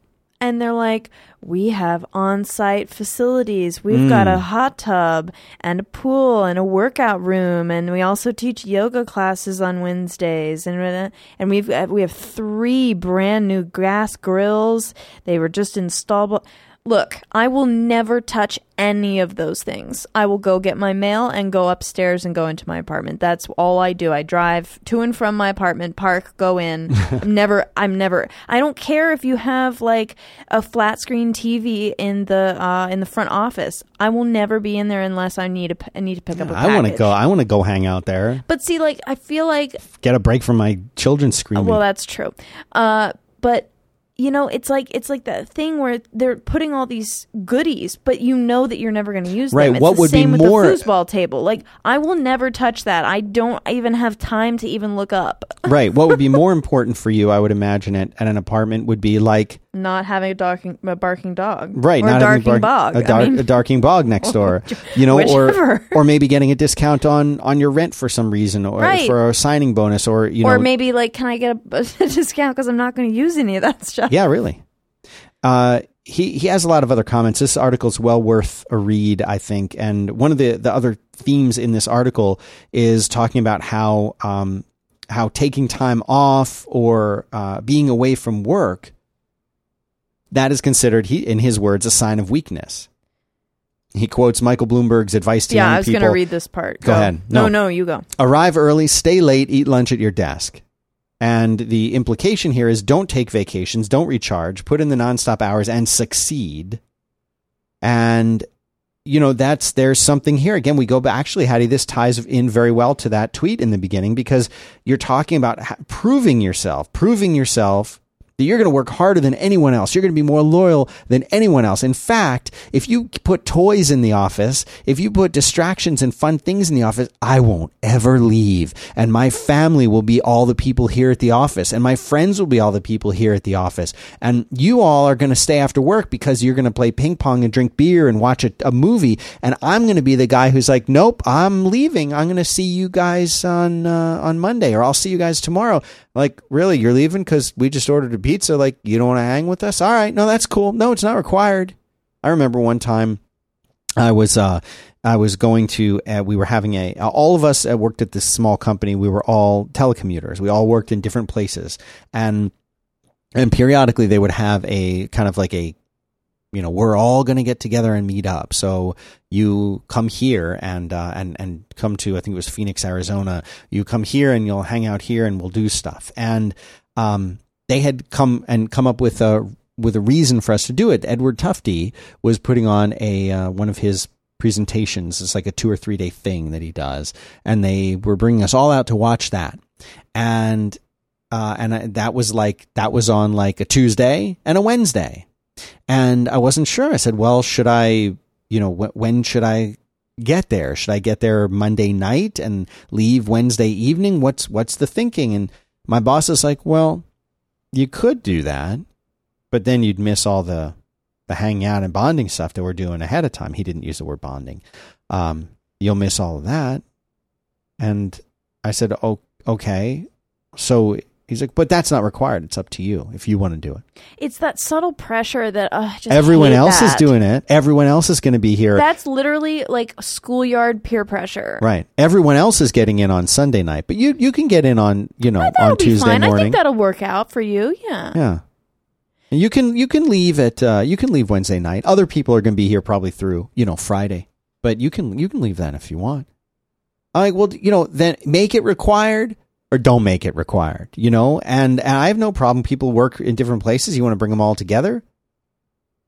and they're like, we have on site facilities. We've got a mm. hot tub and a pool and a workout room. And we also teach yoga classes on Wednesdays. And, and we've, we have three brand new gas grills. They were just installed. Look, I will never touch any of those things. I will go get my mail and go upstairs and go into my apartment. That's all I do. I drive to and from my apartment, park, go in. I'm never I'm never I don't care if you have like a flat screen TV in the uh in the front office. I will never be in there unless I need a p- I need to pick up a
I want to
package.
go. I want to go hang out there.
But see like I feel like
Get a break from my children's screaming.
well, that's true. Uh, but you know, it's like it's like that thing where they're putting all these goodies, but you know that you're never going to use
Right,
them. It's
what
the
would be
same with
more-
the foosball table. Like I will never touch that. I don't even have time to even look up.
right. What would be more important for you, I would imagine, it at an apartment would be like
Not having a barking a barking dog,
right,
Or
not
a darking
bark-
bog.
a, dar-
I mean,
a darking bog next door, you know, or or maybe getting a discount on on your rent for some reason, or
Right.
for a signing bonus, or you know, or
maybe like, can I get a, a discount because I'm not going to use any of that stuff?
yeah, really. Uh, he he has a lot of other comments. This article's well worth a read, I think. And one of the the other themes in this article is talking about how um how taking time off or uh, being away from work that is considered he in his words a sign of weakness. He quotes Michael Bloomberg's advice to
Yeah,
young
I was going to read this part.
Go ahead.
No,
No.
no, you go.
arrive early, stay late, eat lunch at your desk. And the implication here is don't take vacations, don't recharge, put in the nonstop hours and succeed. And you know, that's there's something here. Again, we go back actually Hattie this ties in very well to that tweet in the beginning because you're talking about proving yourself, proving yourself that you're going to work harder than anyone else. You're going to be more loyal than anyone else. In fact, if you put toys in the office, if you put distractions and fun things in the office, I won't ever leave. And my family will be all the people here at the office. And my friends will be all the people here at the office. And you all are going to stay after work because you're going to play ping pong and drink beer and watch a, a movie. And I'm going to be the guy who's like, nope, I'm leaving. I'm going to see you guys on, uh, on Monday or I'll see you guys tomorrow. Like, really, you're leaving because we just ordered a pizza? Like, you don't want to hang with us? All right. No, that's cool. No, it's not required. I remember one time I was, uh, I was going to, uh, we were having a, all of us uh, worked at this small company. We were all telecommuters. We all worked in different places. And, and periodically they would have a kind of like a, you know, we're all going to get together and meet up. So you come here and, uh, and, and come to, I think it was Phoenix, Arizona. You come here and you'll hang out here and we'll do stuff. And, um, they had come and come up with a, with a reason for us to do it. Edward Tufte was putting on a, uh, one of his presentations. It's like a two or three day thing that he does. And they were bringing us all out to watch that. And, uh, and I, that was like, that was on like a Tuesday and a Wednesday. And I wasn't sure. I said, well, should I, you know, wh- when should I get there? Should I get there Monday night and leave Wednesday evening? What's, what's the thinking? And my boss is like, well, you could do that, but then you'd miss all the, the hanging out and bonding stuff that we're doing ahead of time. He didn't use the word bonding. Um, you'll miss all of that. And I said, oh, okay. So He's like, but that's not required. It's up to you if you want to do it.
It's that subtle pressure that uh, just
Everyone else is doing it. Everyone else is going to be here.
That's literally like schoolyard peer pressure.
right. Everyone else is getting in on Sunday night, but you you can get in on you know
That'll
on Tuesday
fine. I
morning.
think that'll work out for you. Yeah.
yeah. And you can you can leave at uh, you can leave Wednesday night. Other people are going to be here probably through you know Friday, but you can you can leave then if you want. I'm like, well, you know, then make it required or don't make it required. You know, and, and I have no problem. People work in different places. You want to bring them all together,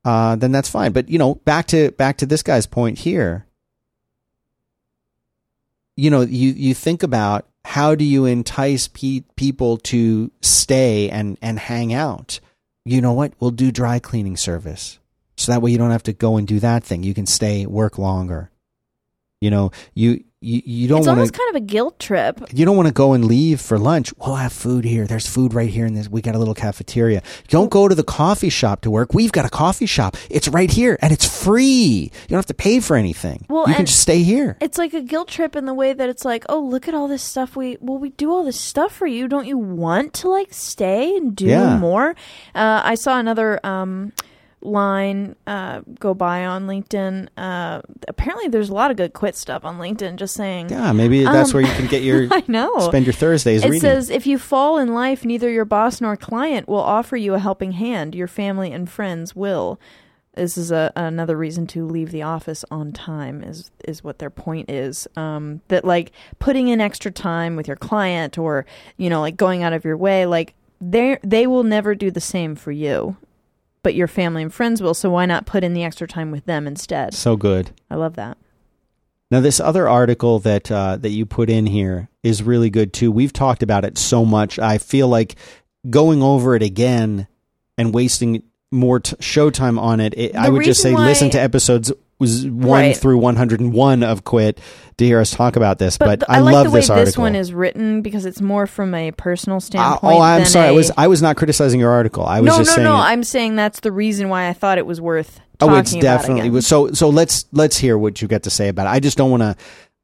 uh, then that's fine. But you know, back to back to this guy's point here. You know, you you think about how do you entice pe- people to stay and and hang out. You know what? We'll do dry cleaning service, so that way you don't have to go and do that thing. You can stay, work longer. You know, you you, you don't want
It's
want
almost
to
kind of a guilt trip.
you don't want to go and leave for lunch. We'll have food here. There's food right here in this. We got a little cafeteria. Don't go to the coffee shop to work. We've got a coffee shop. It's right here and it's free. You don't have to pay for anything.
Well,
you can just stay here.
It's like a guilt trip in the way that it's like, oh, look at all this stuff we well we do all this stuff for you. Don't you want to like stay and do
Yeah.
more? Uh, I saw another um, line uh, go by on LinkedIn. Uh, apparently, there's a lot of good quit stuff on LinkedIn. Just saying.
Yeah, maybe that's
Um,
where you can get your
I know.
spend your Thursdays
It
reading.
says if you fall in life, neither your boss nor client will offer you a helping hand. Your family and friends will. This is a, another reason to leave the office on time. Is is what their point is. Um, that like putting in extra time with your client, or you know, like going out of your way, like they they will never do the same for you, but your family and friends will. So why not put in the extra time with them instead?
so good.
I love that.
Now, this other article that uh, that you put in here is really good too. We've talked about it so much. I feel like going over it again and wasting more t- showtime on it. it I would just say
why-
listen to episodes was one
Right.
through one hundred and one of Quit to hear us talk about this. But,
th-
I,
like
love
the way
this
this one is written because it's more from a personal
Uh,
standpoint.
oh, I'm sorry. I
a-
was I was not criticizing your article. I was
no,
just
no,
saying.
no.
it-
I'm saying that's the reason why I thought it was worth.
oh, it's
about
definitely so. So let's let's hear what you got to say about it. I just don't want to.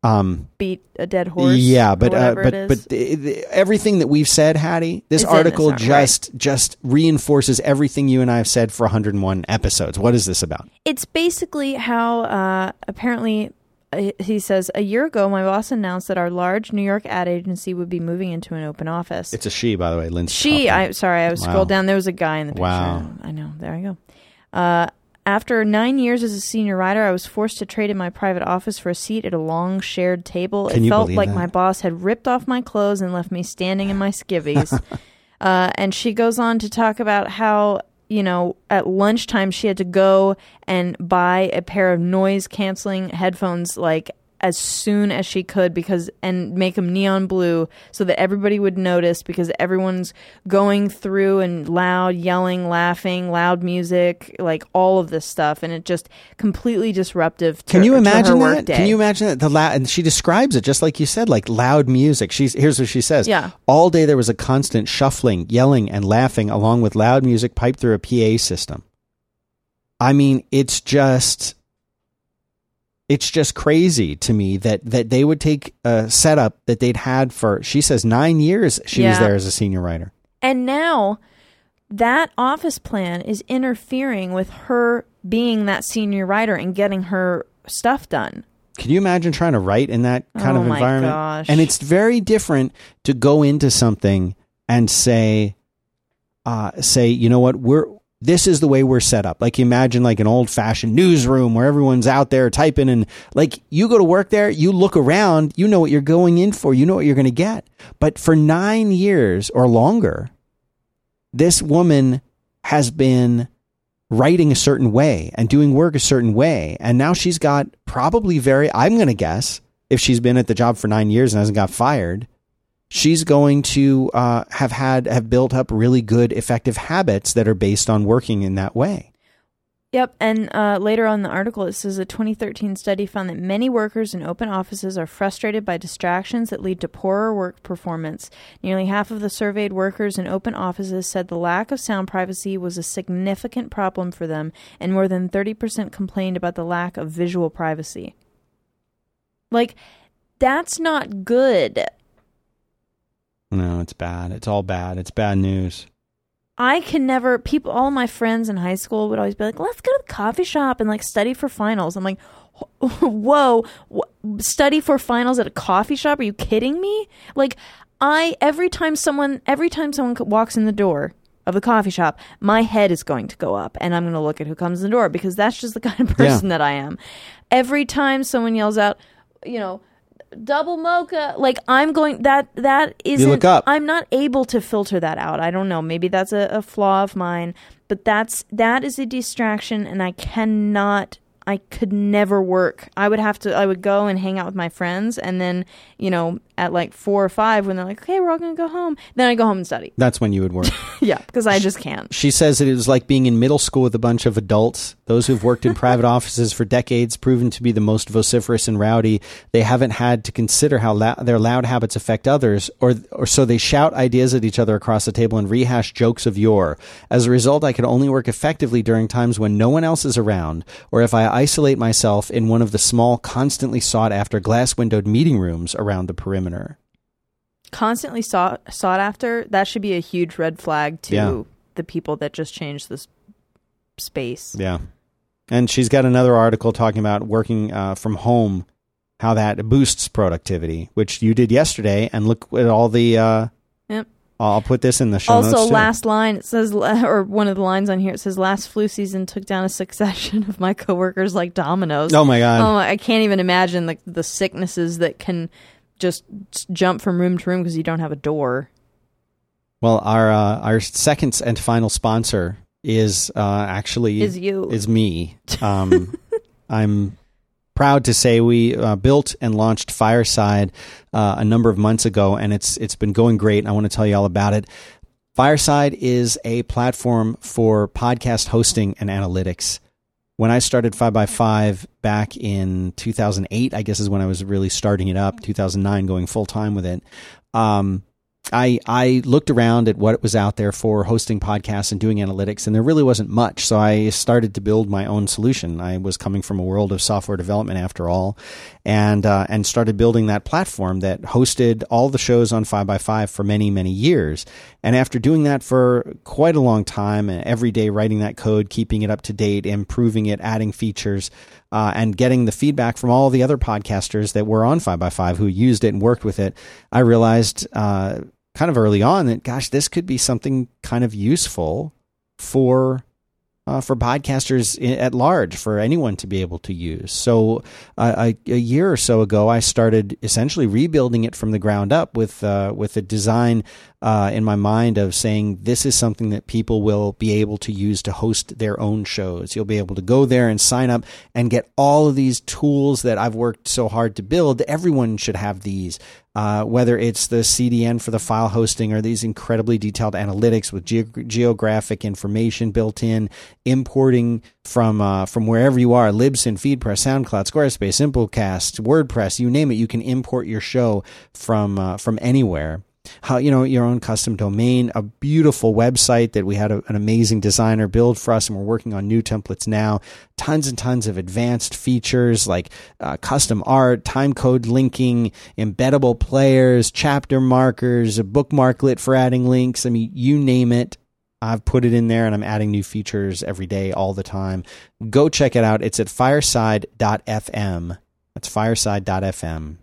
Um,
beat a dead horse.
Yeah, but uh, but but the, the, everything that we've said, Hattie, this
this
article just just reinforces everything you and I have said for 101 episodes. What is this about?
it's basically how uh, apparently uh, he says a year ago my boss announced that our large New York ad agency would be moving into an open office.
It's a she, by the way, Lindsey.
She,
Kaufman.
I sorry, I was
Wow.
scrolled down. There was a guy in the picture.
Wow.
I know. There I go. After nine years as a senior writer, I was forced to trade in my private office for a seat at a long shared table.
Can
it felt like
that?
my boss had ripped off my clothes and left me standing in my skivvies. uh, and she goes on to talk about how you know at lunchtime she had to go and buy a pair of noise canceling headphones like as soon as she could because and make them neon blue so that everybody would notice because everyone's going through and loud yelling laughing loud music like all of this stuff and it just completely disruptive to,
Can you imagine that? Can you imagine that? The la- and she describes it just like you said, like loud music. She's here's what she says.
Yeah.
All day there was a constant shuffling, yelling, and laughing, along with loud music piped through a PA system. I mean, it's just it's just crazy to me that that they would take a setup that they'd had for she says 9 years she was there as a senior writer.
And now that office plan is interfering with her being that senior writer and getting her stuff done.
Can you imagine trying to write in that kind
Oh
of
my
environment?
gosh.
And it's very different to go into something and say, uh, say, you know what, we're this is the way we're set up. Like imagine like an old fashioned newsroom where everyone's out there typing and like you go to work there, you look around, you know what you're going in for, you know what you're going to get. But for nine years or longer, this woman has been writing a certain way and doing work a certain way. And now she's got probably very, I'm going to guess, if she's been at the job for nine years and hasn't got fired, she's going to uh, have had, have built up really good, effective habits that are based on working in that way.
Yep, and uh, later on in the article, it says a 2013 study found that many workers in open offices are frustrated by distractions that lead to poorer work performance. Nearly half of the surveyed workers in open offices said the lack of sound privacy was a significant problem for them, and more than 30% complained about the lack of visual privacy. Like, that's not good.
No, it's bad. It's all bad. It's bad news.
I can never. People, all my friends in high school would always be like, "Let's go to the coffee shop and like study for finals." I'm like, "Whoa, wh- study for finals at a coffee shop? Are you kidding me?" Like, I every time someone every time someone walks in the door of the coffee shop, my head is going to go up, and I'm going to look at who comes in the door because that's just the kind of person that I am. Every time someone yells out, you know double mocha like i'm going that that isn't
look up.
i'm not able to filter that out. I don't know. Maybe that's a, a flaw of mine but that's that is a distraction and i cannot i could never work. I would have to i would go and hang out with my friends and then you know at like four or five when they're like okay we're all gonna go home then i go home and study
That's when you would work.
yeah because i just can't
She says that it was like being in middle school with a bunch of adults, those who've worked in private offices for decades, proven to be the most vociferous and rowdy. They haven't had to consider how lou- their loud habits affect others, or or so they shout ideas at each other across the table and rehash jokes of yore. As a result, I can only work effectively during times when no one else is around, or if I isolate myself in one of the small, constantly sought after glass windowed meeting rooms around the perimeter.
Constantly sought sought after that should be a huge red flag to
Yeah.
the people that just changed this space
Yeah. And she's got another article talking about working uh, from home, how that boosts productivity, which you did yesterday. And look at all the. Uh,
Yep.
I'll put this in the show
also
notes. too.
last line it says or one of the lines on here it says last flu season took down a succession of my coworkers like dominoes
Oh my god!
oh i can't even imagine like the sicknesses that can just jump from room to room because you don't have a door
Well, our uh, our second and final sponsor is uh, actually
is you
is me. Um, I'm proud to say we uh, built and launched Fireside uh, a number of months ago, and it's it's been going great. And I want to tell you all about it. Fireside is a platform for podcast hosting and analytics. When I started 5by5 back in 2008, I guess is when I was really starting it up, 2009, going full time with it. Um, I I looked around at what was out there for hosting podcasts and doing analytics, and there really wasn't much. So I started to build my own solution. I was coming from a world of software development, after all, and uh, and started building that platform that hosted all the shows on Five by Five for many many years. And after doing that for quite a long time, every day writing that code, keeping it up to date, improving it, adding features, uh, and getting the feedback from all the other podcasters that were on 5by5 who used it and worked with it, I realized uh, kind of early on that, gosh, this could be something kind of useful for. Uh, for podcasters at large, for anyone to be able to use. So, uh, a, a year or so ago, I started essentially rebuilding it from the ground up with uh, with a design uh, in my mind of saying this is something that people will be able to use to host their own shows. You'll be able to go there and sign up and get all of these tools that I've worked so hard to build. Everyone should have these. Uh, whether it's the CDN for the file hosting or these incredibly detailed analytics with geo- geographic information built in, importing from uh, from wherever you are, Libsyn, FeedPress, SoundCloud, Squarespace, Simplecast, WordPress, you name it, you can import your show from uh, from anywhere how you know your own custom domain a beautiful website that we had a, an amazing designer build for us and we're working on new templates now tons and tons of advanced features like uh, custom art time code linking embeddable players chapter markers a bookmarklet for adding links i mean you name it I've put it in there and I'm adding new features every day, all the time. Go check it out. It's at fireside.fm. That's fireside.fm.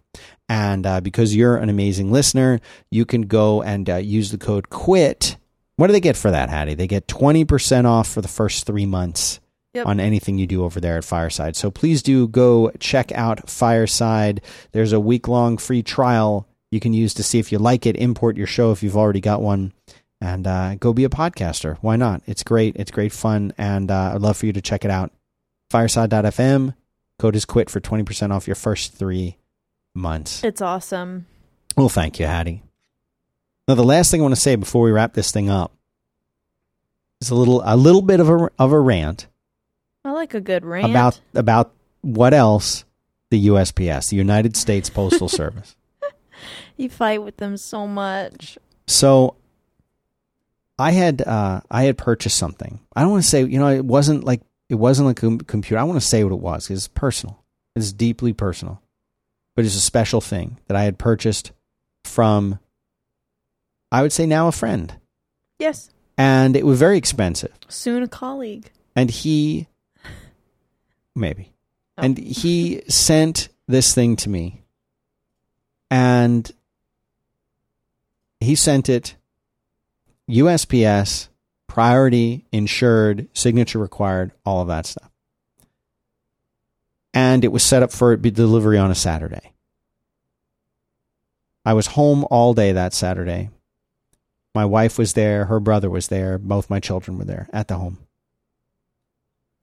And uh, because you're an amazing listener, you can go and uh, use the code QUIT. What do they get for that, Hattie? They get 20% off for the first three months
Yep.
on anything you do over there at Fireside. So please do go check out Fireside. There's a week long free trial you can use to see if you like it, import your show if you've already got one, and uh, go be a podcaster. Why not? It's great. It's great fun. And uh, I'd love for you to check it out. Fireside.fm. Code is quit for 20% off your first three months.
it's awesome
Well, thank you, Hattie. Now, the last thing I want to say before we wrap this thing up is a little a little bit of a of a rant
i like a good rant
about about what else the USPS, the United States Postal Service.
you fight with them so much
So I had uh, I had purchased something. I don't want to say you know it wasn't like it wasn't like a com- computer. I want to say what it was it's personal. It's deeply personal, but it's a special thing that I had purchased from I would say now a friend.
Yes.
And it was very expensive.
Soon a colleague.
And he, maybe,
Oh.
and he sent this thing to me. And he sent it USPS, priority, insured, signature required, all of that stuff. And it was set up for delivery on a Saturday. I was home all day that Saturday. My wife was there, her brother was there, both my children were there at the home.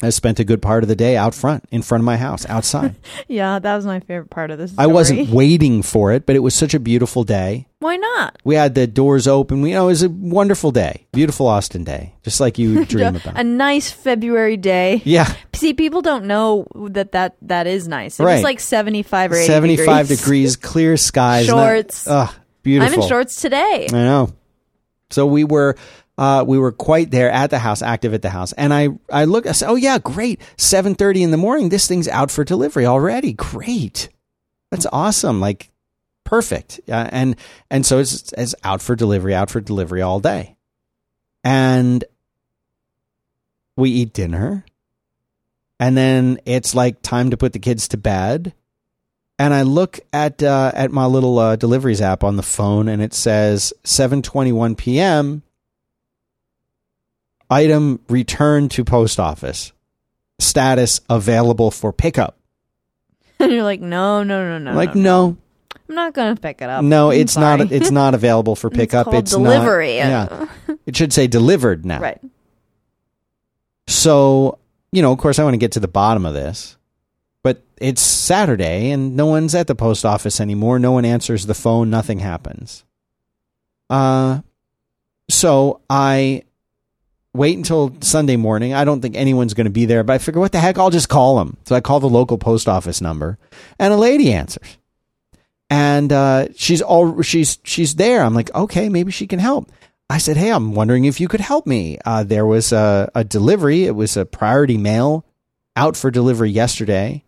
I spent a good part of the day out front, in front of my house, outside.
Yeah, that was my favorite part of this.
I wasn't waiting for it, but it was such a beautiful day.
Why not?
We had the doors open. We, you know, it was a wonderful day, beautiful Austin day, just like you dream about.
A nice February day.
yeah,
See, people don't know that that, that is nice. It
Right.
was like 75 or 80
seventy-five
degrees.
degrees, clear skies,
Shorts.
Ugh, beautiful.
I'm in shorts today.
I know. So we were uh, we were quite there at the house, active at the house, and I I look. I said, "Oh yeah, great! Seven thirty in the morning. This thing's out for delivery already. Great, that's awesome. Like perfect. Uh, and and so it's it's out for delivery, out for delivery all day, and we eat dinner, and then it's like time to put the kids to bed and I look at uh, at my little uh, deliveries app on the phone, and it says 7:21 p.m. Item returned to post office. Status available for pickup.
And you're like, no, no, no, no.
like
no,
no,
I'm not going to pick it up.
no,
I'm
it's not. It's not available for pickup. It's, not-
delivery.
yeah, it should say delivered now.
Right.
So you know, of course, I want to get to the bottom of this, but it's Saturday and no one's at the post office anymore. No one answers the phone. Nothing happens. Uh, so I wait until Sunday morning. I don't think anyone's going to be there, but I figure, what the heck? I'll just call them. So I call the local post office number, and a lady answers, and uh, she's all she's she's there. I'm like, okay, maybe she can help. I said, hey, I'm wondering if you could help me. Uh, there was a, a delivery. It was a priority mail out for delivery yesterday.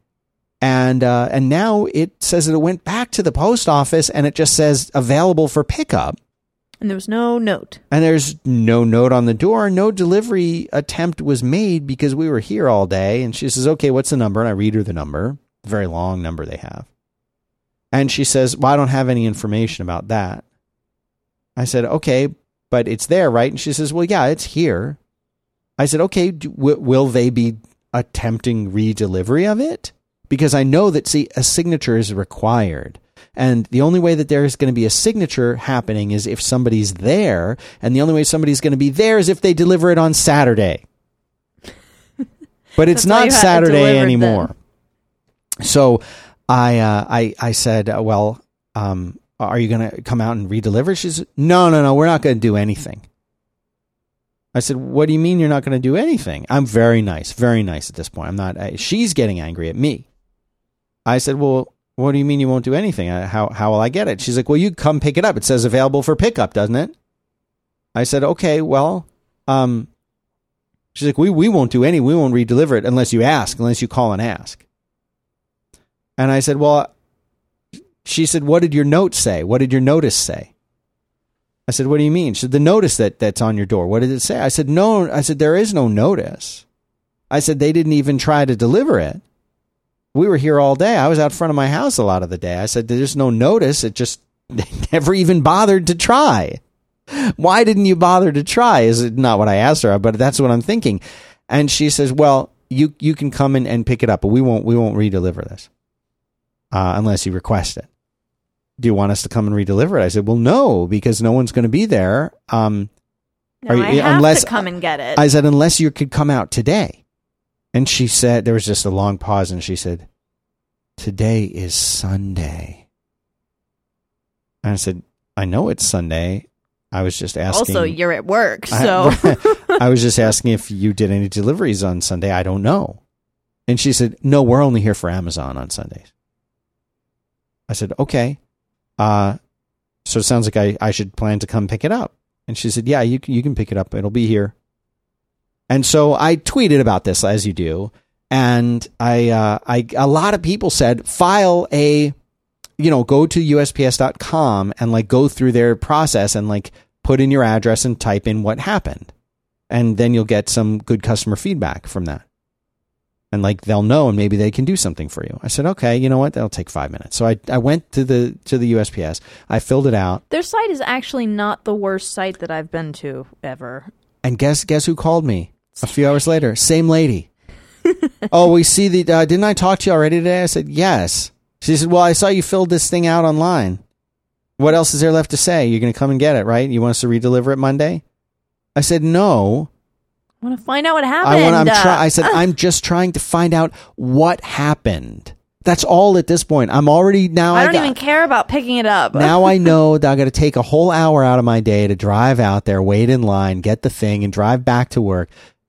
And uh, and now it says that it went back to the post office and it just says available for pickup.
And there was no note.
And there's no note on the door. No delivery attempt was made because we were here all day. And she says, okay, what's the number? And I read her the number, very long number they have. And she says, well, I don't have any information about that. I said, okay, but it's there, right? And she says, well, yeah, it's here. I said, okay, do, w- will they be attempting re-delivery of it? Because I know that, see, a signature is required. And the only way that there is going to be a signature happening is if somebody's there. And the only way somebody's going to be there is if they deliver it on Saturday. But it's not
you had it
Saturday anymore. So I, uh, I, I said, uh, well, um, are you going to come out and redeliver? She said, no, no, no, we're not going to do anything. I said, what do you mean you're not going to do anything? I'm very nice, very nice at this point. I'm not, I, she's getting angry at me. I said, well, what do you mean you won't do anything? How, how will I get it? She's like, well, you come pick it up. It says available for pickup, doesn't it? I said, okay, well, um, she's like, we, we won't do any, we won't redeliver it unless you ask, unless you call and ask. And I said, well, she said, what did your note say? What did your notice say? I said, what do you mean? She said, the notice that, that's on your door. What did it say? I said, no, I said, there is no notice. I said, they didn't even try to deliver it. We were here all day. I was out front of my house a lot of the day. I said, there's no notice. It just never even bothered to try. Why didn't you bother to try? Is it not what I asked her, but that's what I'm thinking. And she says, well, you, you can come in and pick it up, but we won't, we won't redeliver this. Uh, unless you request it do you want us to come and redeliver it? I said, well, no, because no one's going to be there. Um,
No,
you-
I have
unless-
to come and get it.
I said, unless you could come out today. And she said, there was just a long pause, and she said, today is Sunday. And I said, I know it's Sunday. I was just asking.
also, you're at work, so
I was just asking if you did any deliveries on Sunday. I don't know. And she said, No, we're only here for Amazon on Sundays. I said, Okay. Uh, so it sounds like I, I should plan to come pick it up. And she said, Yeah, you, you can pick it up. It'll be here. And so I tweeted about this as you do. And I, uh, I, a lot of people said, file a, you know, go to USPS.com and like go through their process and like put in your address and type in what happened. And then you'll get some good customer feedback from that. And like they'll know and maybe they can do something for you. I said, okay, you know what? That'll take five minutes. So I, I went to the to the USPS. I filled it out.
Their site is actually not the worst site that I've been to ever.
And guess guess who called me a few hours later? Same lady. oh, we see the. Uh, didn't I talk to you already today? I said yes. She said, "Well, I saw you filled this thing out online. What else is there left to say? You're going to come and get it, right? You want us to redeliver it Monday?" I said, "No.
I want to find out what happened.
I want. I'm try- I said, I'm just trying to find out what happened. That's all at this point. I'm already now.
I don't
got-
even care about picking it up.
now I know that I got to take a whole hour out of my day to drive out there, wait in line, get the thing, and drive back to work.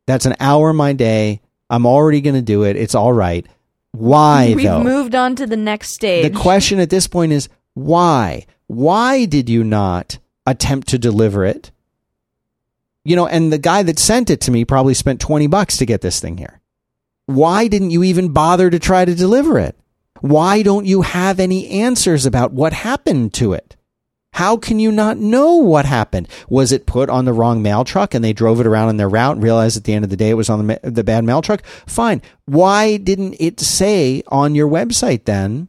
That's an hour of my day. I'm already going to do it. It's all right. Why
We've
though?
moved on to the next stage.
the question at this point is why? Why did you not attempt to deliver it? You know, and the guy that sent it to me probably spent 20 bucks to get this thing here. Why didn't you even bother to try to deliver it? Why don't you have any answers about what happened to it? How can you not know what happened? Was it put on the wrong mail truck and they drove it around on their route and realized at the end of the day it was on the, the bad mail truck? Fine. Why didn't it say on your website then,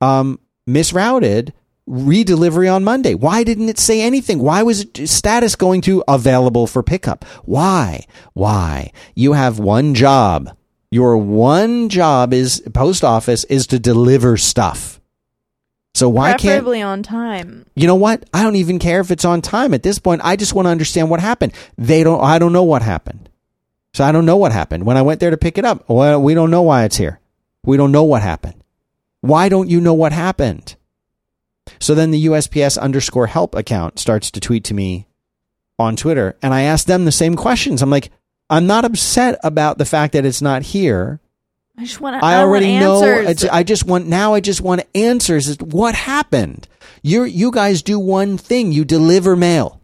um, misrouted, redelivery on Monday? Why didn't it say anything? Why was it status going to available for pickup? Why? Why? You have one job. Your one job is post office is to deliver stuff. So why can't
Preferably on time.
you know what? I don't even care if it's on time at this point. I just want to understand what happened. They don't. I don't know what happened. So I don't know what happened when I went there to pick it up. Well, we don't know why it's here. We don't know what happened. Why don't you know what happened? So then the USPS underscore help account starts to tweet to me on Twitter, and I ask them the same questions. I'm like, I'm not upset about the fact that it's not here.
I just want to.
I already know.
answers.
It's, I just want now. I just want answers. What happened? You you guys do one thing. You deliver mail.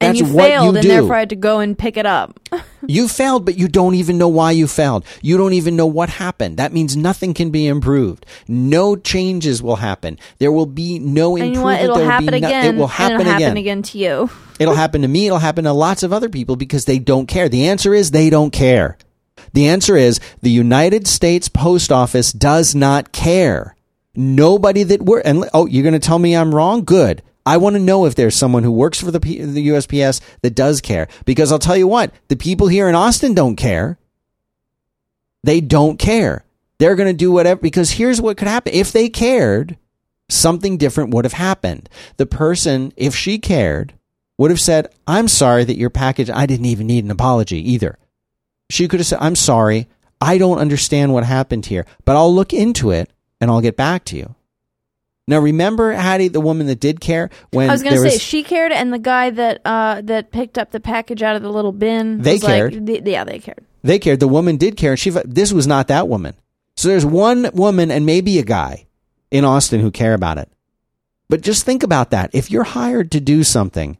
and
That's
you
what
failed,
you
and therefore I had to go and pick it up.
You failed, but you don't even know why you failed. You don't even know what happened. That means nothing can be improved. No changes will happen. There will be no
and
improvement.
you know? It'll
There
happen
no-
again.
it will happen
it'll
again.
happen again to you.
It'll happen to me. It'll happen to lots of other people because they don't care. The answer is they don't care. The answer is the United States Post Office does not care. Nobody that work and oh, you're going to tell me I'm wrong? Good. I want to know if there's someone who works for the P- the USPS that does care because I'll tell you what, the people here in Austin don't care. They don't care. They're going to do whatever because here's what could happen. If they cared, something different would have happened. The person, if she cared, would have said, I'm sorry that your package, I didn't even need an apology either. She could have said, I'm sorry. I don't understand what happened here, but I'll look into it and I'll get back to you. Now, remember Hattie, the woman that did care when
I was going to say she cared, and the guy that uh, that picked up the package out of the little bin.
They
was like-
cared.
th- yeah, they cared.
they cared. The woman did care. And she, this was not that woman. So there's one woman and maybe a guy in Austin who care about it. But just think about that. If you're hired to do something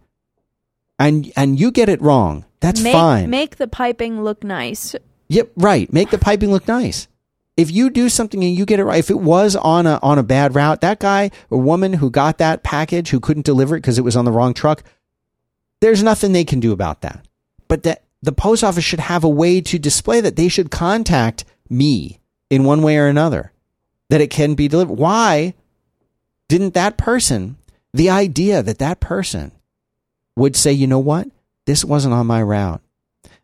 and and you get it wrong, that's
make,
fine.
Make the piping look nice.
Yep, right. Make the piping look nice. If you do something and you get it right, if it was on a on a bad route, that guy or woman who got that package who couldn't deliver it because it was on the wrong truck, there's nothing they can do about that. But that the post office should have a way to display that they should contact me in one way or another that it can be delivered. Why didn't that person, the idea that that person would say, you know what, this wasn't on my route,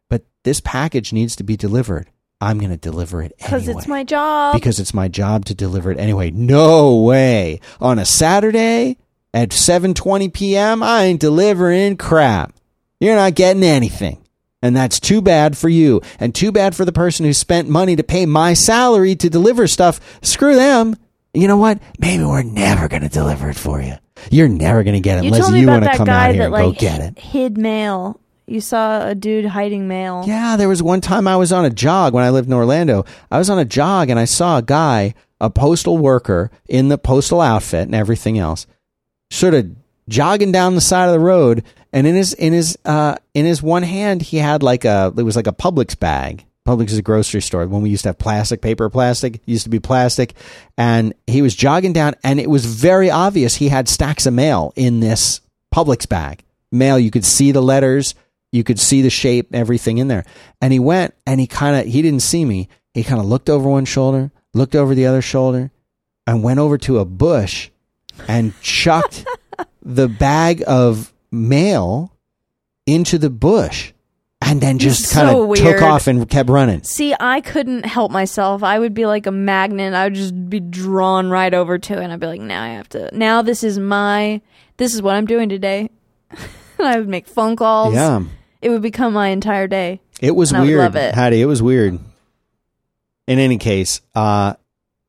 but this package needs to be delivered. I'm going to deliver it anyway.
Because it's my job.
because it's my job to deliver it anyway. No way. On a Saturday at 7:20 p.m., I ain't delivering crap. You're not getting anything. And that's too bad for you and too bad for the person who spent money to pay my salary to deliver stuff. Screw them. You know what? Maybe we're never going to deliver it for you. You're never going to get it
you
unless you want to come out here
that
and
like
go get it.
hid mail. You saw a dude hiding mail.
Yeah, there was one time I was on a jog when I lived in Orlando. I was on a jog and I saw a guy, a postal worker in the postal outfit and everything else, sort of jogging down the side of the road. And in his in his uh, in his one hand, he had like a it was like a Publix bag. Publix is a grocery store. When we used to have plastic, paper, plastic, used to be plastic. And he was jogging down, and it was very obvious he had stacks of mail in this Publix bag. mail. You could see the letters, you could see the shape, everything in there. And he went and he kind of he didn't see me. He kind of looked over one shoulder, looked over the other shoulder, and went over to a bush and chucked the bag of mail into the bush and then just
So
kind of took off and kept running.
See, I couldn't help myself. I would be like a magnet. I would just be drawn right over to it. And I'd be like, now I have to. Now this is my. This is what I'm doing today. and I would make phone calls.
Yeah.
It would become my entire day.
It was
And I would
weird,
love it.
Hattie. It was weird. In any case, uh,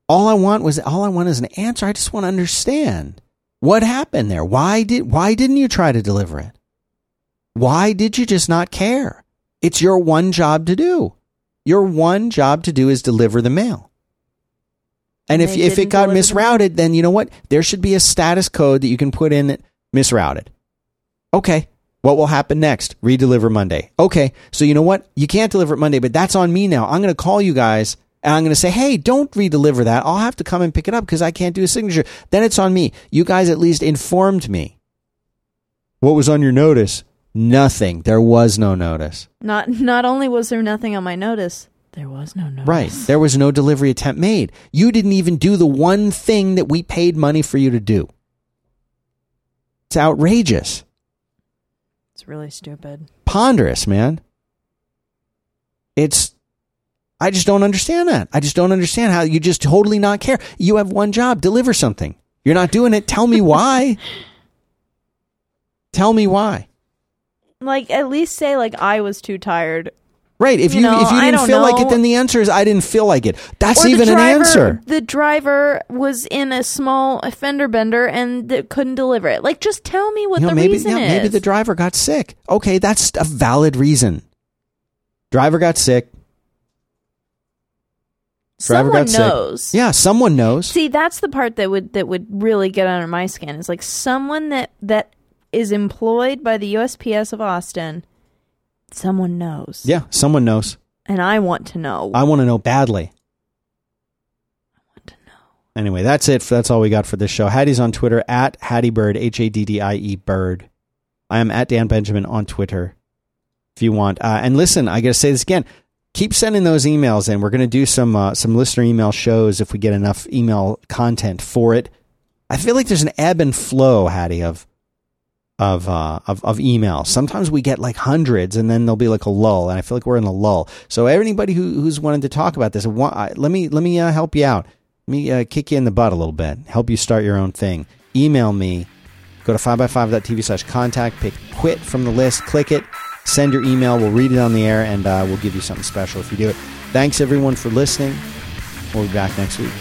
all I want was all I want is an answer. I just want to understand what happened there. Why did why didn't you try to deliver it? Why did you just not care? It's your one job to do. Your one job to do is deliver the mail. And
And
if if it got misrouted, then you know what? There should be a status code that you can put in that misrouted. Okay. What will happen next? Redeliver Monday. Okay. So you know what? You can't deliver it Monday, but that's on me now. I'm going to call you guys and I'm going to say, hey, don't redeliver that. I'll have to come and pick it up because I can't do a signature. Then it's on me. You guys at least informed me. What was on your notice? Nothing. There was no notice.
Not not only was there nothing on my notice, there was no notice.
Right. There was no delivery attempt made. You didn't even do the one thing that we paid money for you to do. It's outrageous.
It's really stupid.
ponderous, man. It's I just don't understand that. I just don't understand how you just totally not care. You have one job, deliver something. You're not doing it. Tell me why. Tell me why.
Like at least say like I was too tired.
Right. If you,
You know,
if you didn't feel like it, then the answer is I didn't feel like it. That's
or
even
driver,
an answer.
The driver was in a small fender bender and th- couldn't deliver it. Like just tell me what
You know,
the
maybe
reason
yeah,
is.
maybe the driver got sick. Okay, that's a valid reason. Driver got sick. Driver
Someone
got sick.
knows.
Yeah, someone knows.
See, that's the part that would that would really get under my skin. Is like someone that that is employed by the USPS of Austin. Someone knows.
yeah, someone knows.
And I want to know.
I want to know badly. I want to know. Anyway, that's it. That's all we got for this show. Haddie's on Twitter at HaddieBird, H A D D I E Bird. I am at Dan Benjamin on Twitter if you want. Uh, and listen, I got to say this again. Keep sending those emails in. We're going to do some uh, some listener email shows if we get enough email content for it. I feel like there's an ebb and flow, Haddie, of of uh, of of emails. Sometimes we get like hundreds, and then there'll be like a lull, and I feel like we're in a lull. So anybody who, who's wanted to talk about this, wa- I- let me let me uh, help you out. Let me uh, kick you in the butt a little bit. Help you start your own thing. Email me. Go to 5by5.tv slash contact. Pick quit from the list. Click it. Send your email. We'll read it on the air, and uh, we'll give you something special if you do it. Thanks everyone for listening. We'll be back next week.